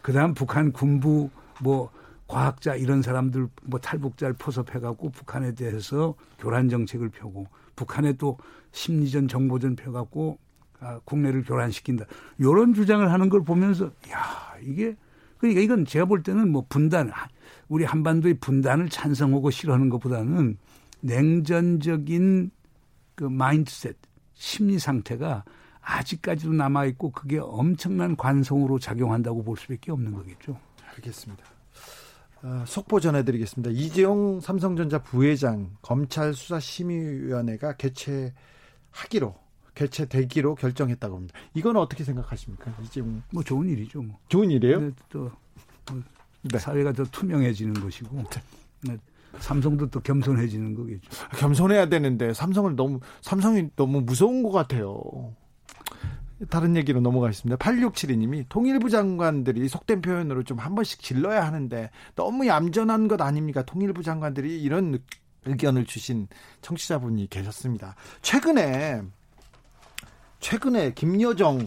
그다음 북한 군부 뭐 과학자 이런 사람들 뭐 탈북자를 포섭해 갖고 북한에 대해서 교란 정책을 펴고 북한에 또 심리전 정보전 펴 갖고 아, 국내를 교란시킨다. 요런 주장을 하는 걸 보면서 야, 이게 그러니까 이건 제가 볼 때는 뭐 분단 우리 한반도의 분단을 찬성하고 싫어하는 것보다는 냉전적인 그 마인드셋 심리 상태가 아직까지도 남아 있고 그게 엄청난 관성으로 작용한다고 볼 수밖에 없는 거겠죠. 알겠습니다. 어, 속보 전해드리겠습니다. 이재용 삼성전자 부회장 검찰 수사 심의위원회가 개최하기로 개최되기로 결정했다고 합니다. 이건 어떻게 생각하십니까? 이재용 뭐 좋은 일이죠. 뭐. 좋은 일이에요? 또 뭐 네. 사회가 더 투명해지는 것이고 네. 네. 삼성도 또 겸손해지는 거겠죠. 겸손해야 되는데 삼성을 너무 삼성이 너무 무서운 것 같아요. 다른 얘기로 넘어가겠습니다. 8672님이 통일부 장관들이 속된 표현으로 좀 한 번씩 질러야 하는데 너무 얌전한 것 아닙니까? 통일부 장관들이 이런 의견을 주신 청취자분이 계셨습니다. 최근에 최근에 김여정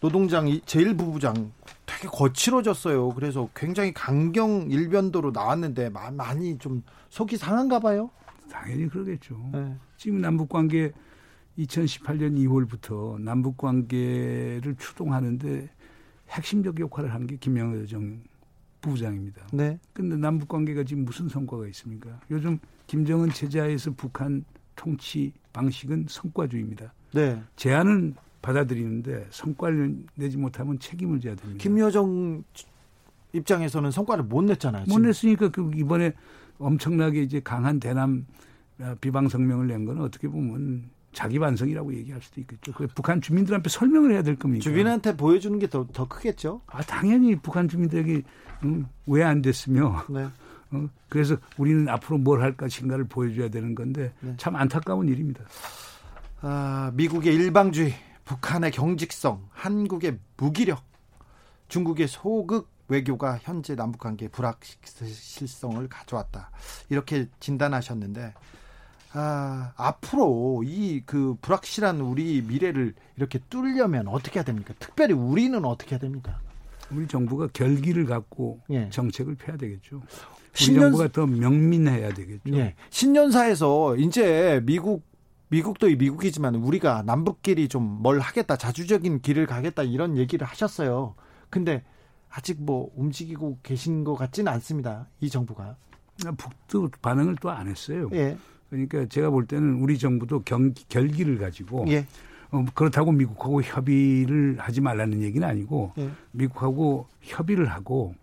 노동장 제1부부장 되게 거칠어졌어요. 그래서 굉장히 강경 일변도로 나왔는데 많이 좀 속이 상한가 봐요. 당연히 그러겠죠. 네. 지금 남북 관계 2018년 2월부터 남북 관계를 추동하는데 핵심적 역할을 하는 게 김영정 부부장입니다. 네. 근데 남북 관계가 지금 무슨 성과가 있습니까? 요즘 김정은 체제하에서 북한 통치 방식은 성과주의입니다. 네. 제안은 받아들이는데 성과를 내지 못하면 책임을 져야 됩니다. 김여정 입장에서는 성과를 못 냈잖아요. 못 지금. 냈으니까 그 이번에 엄청나게 이제 강한 대남 비방 성명을 낸 거는 어떻게 보면 자기 반성이라고 얘기할 수도 있겠죠. 그 북한 주민들한테 설명을 해야 될 겁니까? 주민한테 보여주는 게 더 더 크겠죠. 아 당연히 북한 주민들에게 음, 왜안 됐으며 네. 어, 그래서 우리는 앞으로 뭘 할 것인가를 보여줘야 되는 건데 네. 참 안타까운 일입니다. 아, 미국의 일방주의, 북한의 경직성, 한국의 무기력, 중국의 소극 외교가 현재 남북 관계 불확실성을 가져왔다. 이렇게 진단하셨는데 아, 앞으로 이 그 불확실한 우리 미래를 이렇게 뚫려면 어떻게 해야 됩니까? 특별히 우리는 어떻게 해야 됩니까? 우리 정부가 결기를 갖고 예. 정책을 펴야 되겠죠. 우리 신년... 정부가 더 명민해야 되겠죠. 예. 신년사에서 이제 미국 미국도 미국이지만 우리가 남북끼리 좀 뭘 하겠다, 자주적인 길을 가겠다 이런 얘기를 하셨어요. 근데 아직 뭐 움직이고 계신 것 같지는 않습니다. 이 정부가. 북도 반응을 또 안 했어요. 예. 그러니까 제가 볼 때는 우리 정부도 경, 결기를 가지고 예. 어, 그렇다고 미국하고 협의를 하지 말라는 얘기는 아니고 예. 미국하고 협의를 하고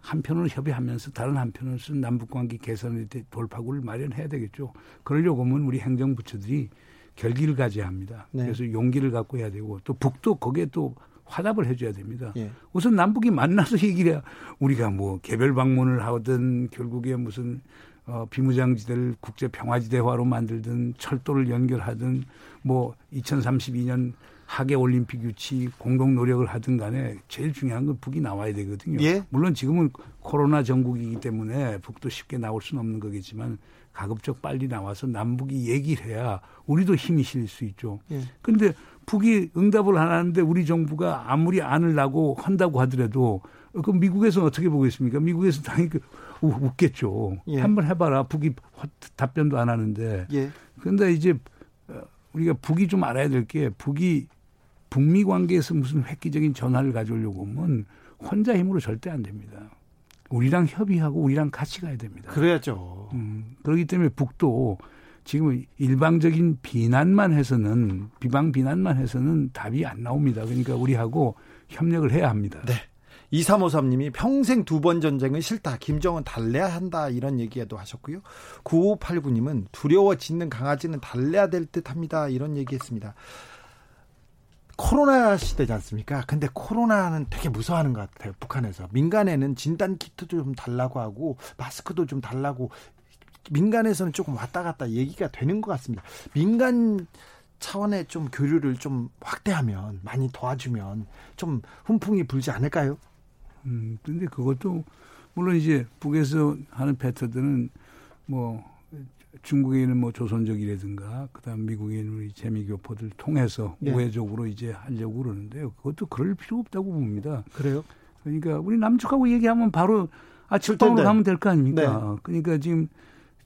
한편으로 협의하면서 다른 한편으로는 남북관계 대해 돌파구를 마련해야 되겠죠. 그러려고 하면 우리 행정부처들이 결기를 가져야 합니다. 네. 그래서 용기를 갖고 해야 되고 또 북도 거기에 또 화답을 해줘야 됩니다. 예. 우선 남북이 만나서 얘기를 해야 우리가 뭐 개별 방문을 하든 결국에 무슨 어, 비무장지대를 국제 평화지대화로 만들든 철도를 연결하든 뭐 2032년 하계 올림픽 유치 공동 노력을 하든 간에 제일 중요한 건 북이 나와야 되거든요. 예? 물론 지금은 코로나 전국이기 때문에 북도 쉽게 나올 수는 없는 거겠지만 가급적 빨리 나와서 남북이 얘기를 해야 우리도 힘이 실릴 수 있죠. 예. 그런데 북이 응답을 안 하는데 우리 정부가 아무리 안을 나고 한다고 하더라도 그럼 미국에서는 어떻게 보겠습니까? 미국에서 당연히 그 웃겠죠. 예. 한번 해봐라. 북이 답변도 안 하는데. 예. 그런데 이제 어, 우리가 북이 좀 알아야 될 게 북이 북미 관계에서 무슨 획기적인 전환을 가져오려고 하면 혼자 힘으로 절대 안 됩니다. 우리랑 협의하고 우리랑 같이 가야 됩니다. 그래야죠. 음, 그렇기 때문에 북도 지금 일방적인 비난만 해서는 비방 비난만 해서는 답이 안 나옵니다. 그러니까 우리하고 협력을 해야 합니다. 네. 2353님이 평생 두 번 전쟁은 싫다. 김정은 달래야 한다. 이런 얘기도 하셨고요. 9589님은 두려워 짖는 강아지는 달래야 될 듯 합니다. 이런 얘기 했습니다. 코로나 시대지 않습니까? 근데 코로나는 되게 무서워하는 것 같아요. 북한에서. 민간에는 진단 키트도 좀 달라고 하고, 마스크도 좀 달라고, 민간에서는 조금 왔다 갔다 얘기가 되는 것 같습니다. 민간 차원의 좀 교류를 좀 확대하면, 많이 도와주면, 좀 훈풍이 불지 않을까요? 음, 근데 그것도 물론 이제 북에서 하는 패턴들은 뭐 중국에 있는 뭐 조선족이라든가 그다음 미국에 있는 우리 재미교포들 통해서 네. 우회적으로 이제 하려고 그러는데요. 그것도 그럴 필요 없다고 봅니다. 그래요? 그러니까 우리 남측하고 얘기하면 바로 아 출동으로 가면 될 거 아닙니까? 네. 그러니까 지금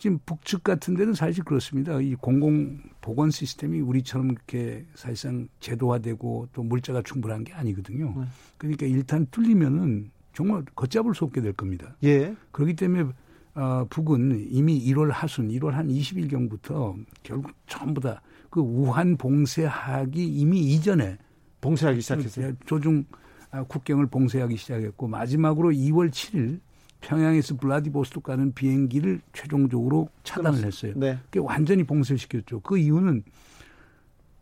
지금 북측 같은 데는 사실 그렇습니다. 이 공공 보건 시스템이 우리처럼 이렇게 사실상 제도화되고 또 물자가 충분한 게 아니거든요. 네. 그러니까 일단 뚫리면은 정말 걷잡을 수 없게 될 겁니다. 예. 그렇기 때문에 어, 북은 이미 1월 하순, 1월 한 20일경부터 결국 전부 다 그 우한 봉쇄하기 이미 이전에 봉쇄하기 시작했어요. 조중 아, 국경을 봉쇄하기 시작했고 마지막으로 2월 7일 평양에서 블라디보스토크 가는 비행기를 최종적으로 차단을 했어요. 네. 그게 완전히 봉쇄시켰죠. 그 이유는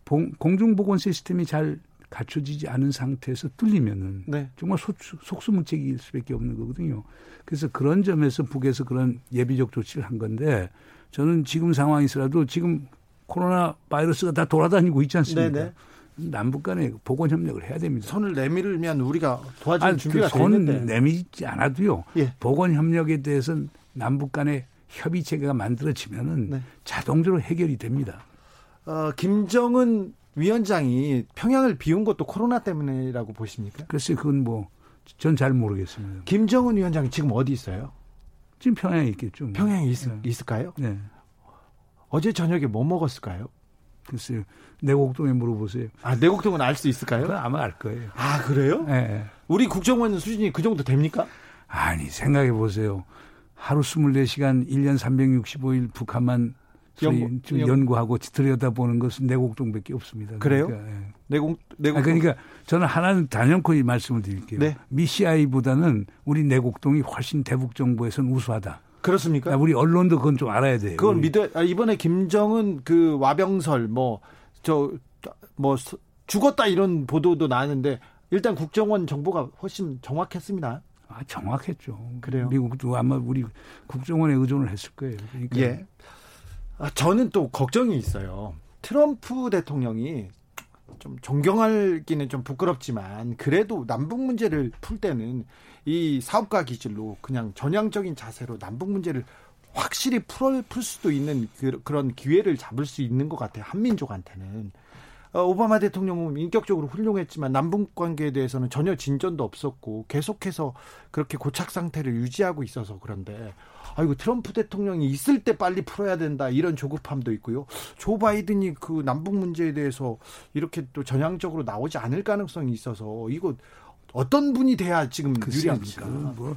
봉, 공중보건 시스템이 잘 갖춰지지 않은 상태에서 뚫리면은 네. 정말 속, 속수무책일 수밖에 없는 거거든요. 그래서 그런 점에서 북에서 그런 예비적 조치를 한 건데 저는 지금 상황이서라도 지금 코로나 바이러스가 다 돌아다니고 있지 않습니까? 네네. 네. 남북 간에 보건 협력을 해야 됩니다. 손을 내밀면 우리가 도와줄 준비가 그손 내밀지 않아도요. 예. 보건 협력에 대해서는 남북 간의 협의 체계가 만들어지면은 네. 자동적으로 해결이 됩니다. 어, 김정은 위원장이 평양을 비운 것도 코로나 때문이라고 보십니까? 글쎄 그건 뭐 전 잘 모르겠습니다. 김정은 위원장이 지금 어디 있어요? 지금 평양에 있겠죠. 뭐. 평양에 있, 네. 있을까요? 네. 어제 저녁에 뭐 먹었을까요? 글쎄요. 내곡동에 물어보세요. 아, 내곡동은 알 수 있을까요? 아마 알 거예요. 아, 그래요? 네. 우리 국정원 수준이 그 정도 됩니까? 아니, 생각해 보세요. 하루 24시간 1년 365일 북한만 연구, 좀 연구 하고 들여다보는 것은 내곡동밖에 없습니다. 그래요? 그러니까, 예. 내곡 내곡 아, 그러니까 저는 하나는 단연코 이 말씀을 드릴게요. 네. 미시아이보다는 우리 내곡동이 훨씬 대북 정부에서는 우수하다. 그렇습니까? 우리 언론도 그건 좀 알아야 돼요. 그건 믿어. 아, 이번에 김정은 그 와병설 뭐 저 뭐 죽었다 이런 보도도 나왔는데 일단 국정원 정보가 훨씬 정확했습니다. 아, 정확했죠. 그래요. 미국도 아마 우리 국정원에 의존을 했을 거예요. 그러니까 예. 아, 저는 또 걱정이 있어요. 트럼프 대통령이 좀 존경하기는 좀 부끄럽지만 그래도 남북 문제를 풀 때는 이 사업가 기질로 그냥 전향적인 자세로 남북 문제를 확실히 풀, 풀 수도 있는 그, 런 기회를 잡을 수 있는 것 같아요. 한민족한테는. 어, 오바마 대통령은 인격적으로 훌륭했지만 남북 관계에 대해서는 전혀 진전도 없었고 계속해서 그렇게 고착 상태를 유지하고 있어서 그런데 아이고 트럼프 대통령이 있을 때 빨리 풀어야 된다 이런 조급함도 있고요. 조 바이든이 그 남북 문제에 대해서 이렇게 또 전향적으로 나오지 않을 가능성이 있어서 이거 어떤 분이 돼야 지금 유리합니까? 뭐.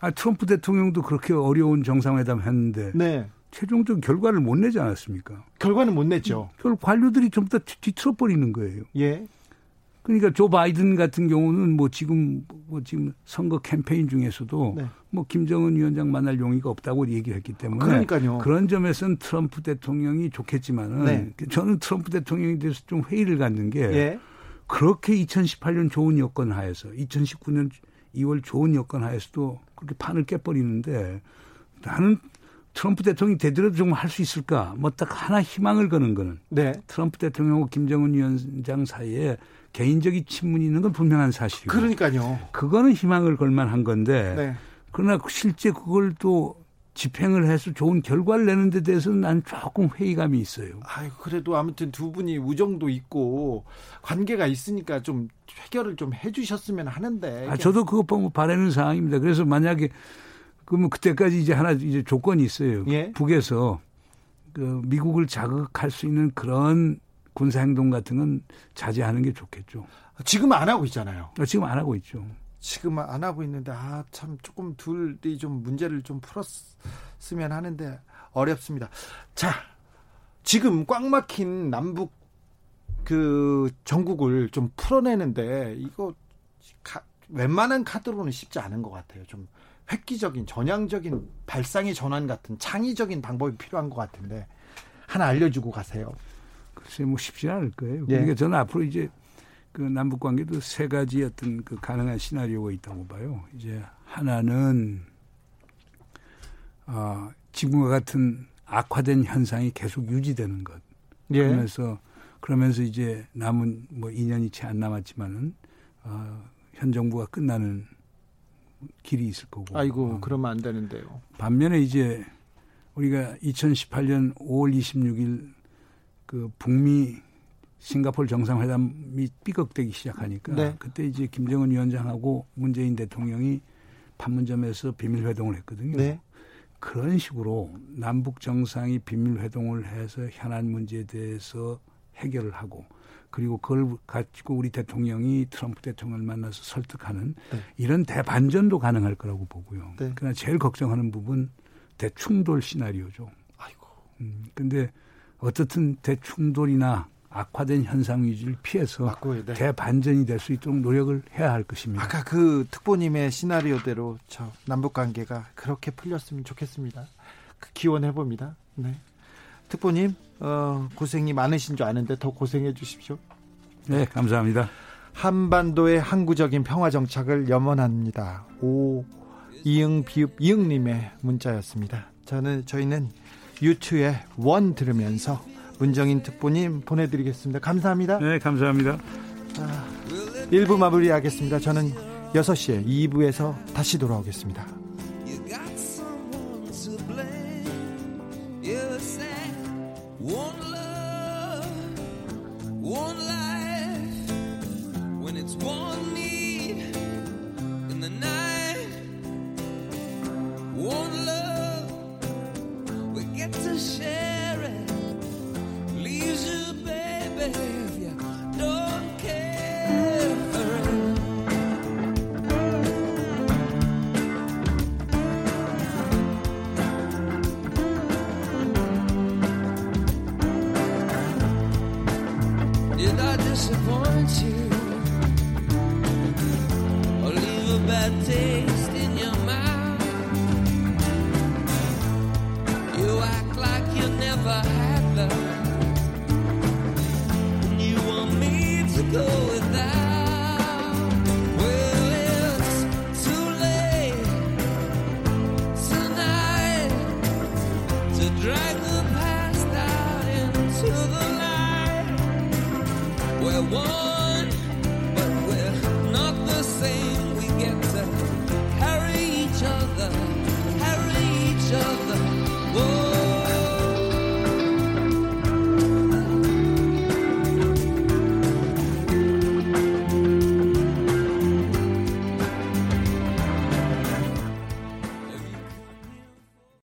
아 트럼프 대통령도 그렇게 어려운 정상회담 했는데 네. 최종적 결과를 못 내지 않았습니까? 결과는 못 냈죠. 결국 관료들이 좀더 뒤틀어 버리는 거예요. 예. 그러니까 조 바이든 같은 경우는 뭐 지금 뭐 지금 선거 캠페인 중에서도 네. 뭐 김정은 위원장 만날 용의가 없다고 얘기를 했기 때문에 그러니까요. 그런 점에서는 트럼프 대통령이 좋겠지만은 네. 저는 트럼프 대통령에 대해서 좀 회의를 갖는 게 예. 그렇게 2018년 좋은 여건 하에서 2019년 2월 좋은 여건 하에서도 그렇게 판을 깨버리는데 나는 트럼프 대통령이 되더라도 좀할수 있을까? 뭐 딱 하나 희망을 거는 거는 네. 트럼프 대통령하고 김정은 위원장 사이에 개인적인 친분이 있는 건 분명한 사실이고. 그러니까요. 그거는 희망을 걸 만한 건데. 네. 그러나 실제 그걸 또 집행을 해서 좋은 결과를 내는 데 대해서는 난 조금 회의감이 있어요. 아유, 그래도 아무튼 두 분이 우정도 있고 관계가 있으니까 좀 해결을 좀 해주셨으면 하는데. 아, 저도 그거 보면 바라는 상황입니다. 그래서 만약에 그러면 그때까지 이제 하나 이제 조건이 있어요. 예? 북에서 그 미국을 자극할 수 있는 그런 군사 행동 같은 건 자제하는 게 좋겠죠. 지금 안 하고 있잖아요. 아, 지금 안 하고 있죠. 지금 안 하고 있는데 아 참 조금 둘이 좀 문제를 좀 풀었으면 하는데 어렵습니다. 자, 지금 꽉 막힌 남북 그 전국을 좀 풀어내는데 이거 가, 웬만한 카드로는 쉽지 않은 것 같아요. 좀 획기적인 전향적인 발상의 전환 같은 창의적인 방법이 필요한 것 같은데 하나 알려주고 가세요. 글쎄 뭐 쉽지 않을 거예요. 예. 그러니까 저는 앞으로 이제 그 남북 관계도 세 가지 어떤 그 가능한 시나리오가 있다고 봐요. 이제 하나는 어, 지금과 같은 악화된 현상이 계속 유지되는 것. 예. 그러면서 그러면서 이제 남은 뭐 2년이 채 안 남았지만은 어, 현 정부가 끝나는 길이 있을 거고. 아이고, 어. 그러면 안 되는데요. 반면에 이제 우리가 2018년 5월 26일 그 북미 싱가폴 정상회담이 삐걱대기 시작하니까 네. 그때 이제 김정은 위원장하고 문재인 대통령이 판문점에서 비밀 회동을 했거든요. 네. 그런 식으로 남북 정상이 비밀 회동을 해서 현안 문제에 대해서 해결을 하고 그리고 그걸 가지고 우리 대통령이 트럼프 대통령을 만나서 설득하는 네. 이런 대반전도 가능할 거라고 보고요. 네. 그러나 제일 걱정하는 부분 대충돌 시나리오죠. 아이고. 음, 근데 어떻든 대충돌이나 악화된 현상 유지를 피해서 네. 대반전이 될 수 있도록 노력을 해야 할 것입니다. 아까 그 특보님의 시나리오대로 저 남북 관계가 그렇게 풀렸으면 좋겠습니다. 그 기원해 봅니다. 네. 특보님 어, 고생이 많으신 줄 아는데 더 고생해 주십시오. 네, 감사합니다. 한반도의 항구적인 평화 정착을 염원합니다. 오 이응 비읍 이응님의 문자였습니다. 저는 저희는 유튜의 원 들으면서 문정인 특보님 보내드리겠습니다. 감사합니다. 네, 감사합니다. 아, 1부 마무리하겠습니다. 저는 6시에 2부에서 다시 돌아오겠습니다. one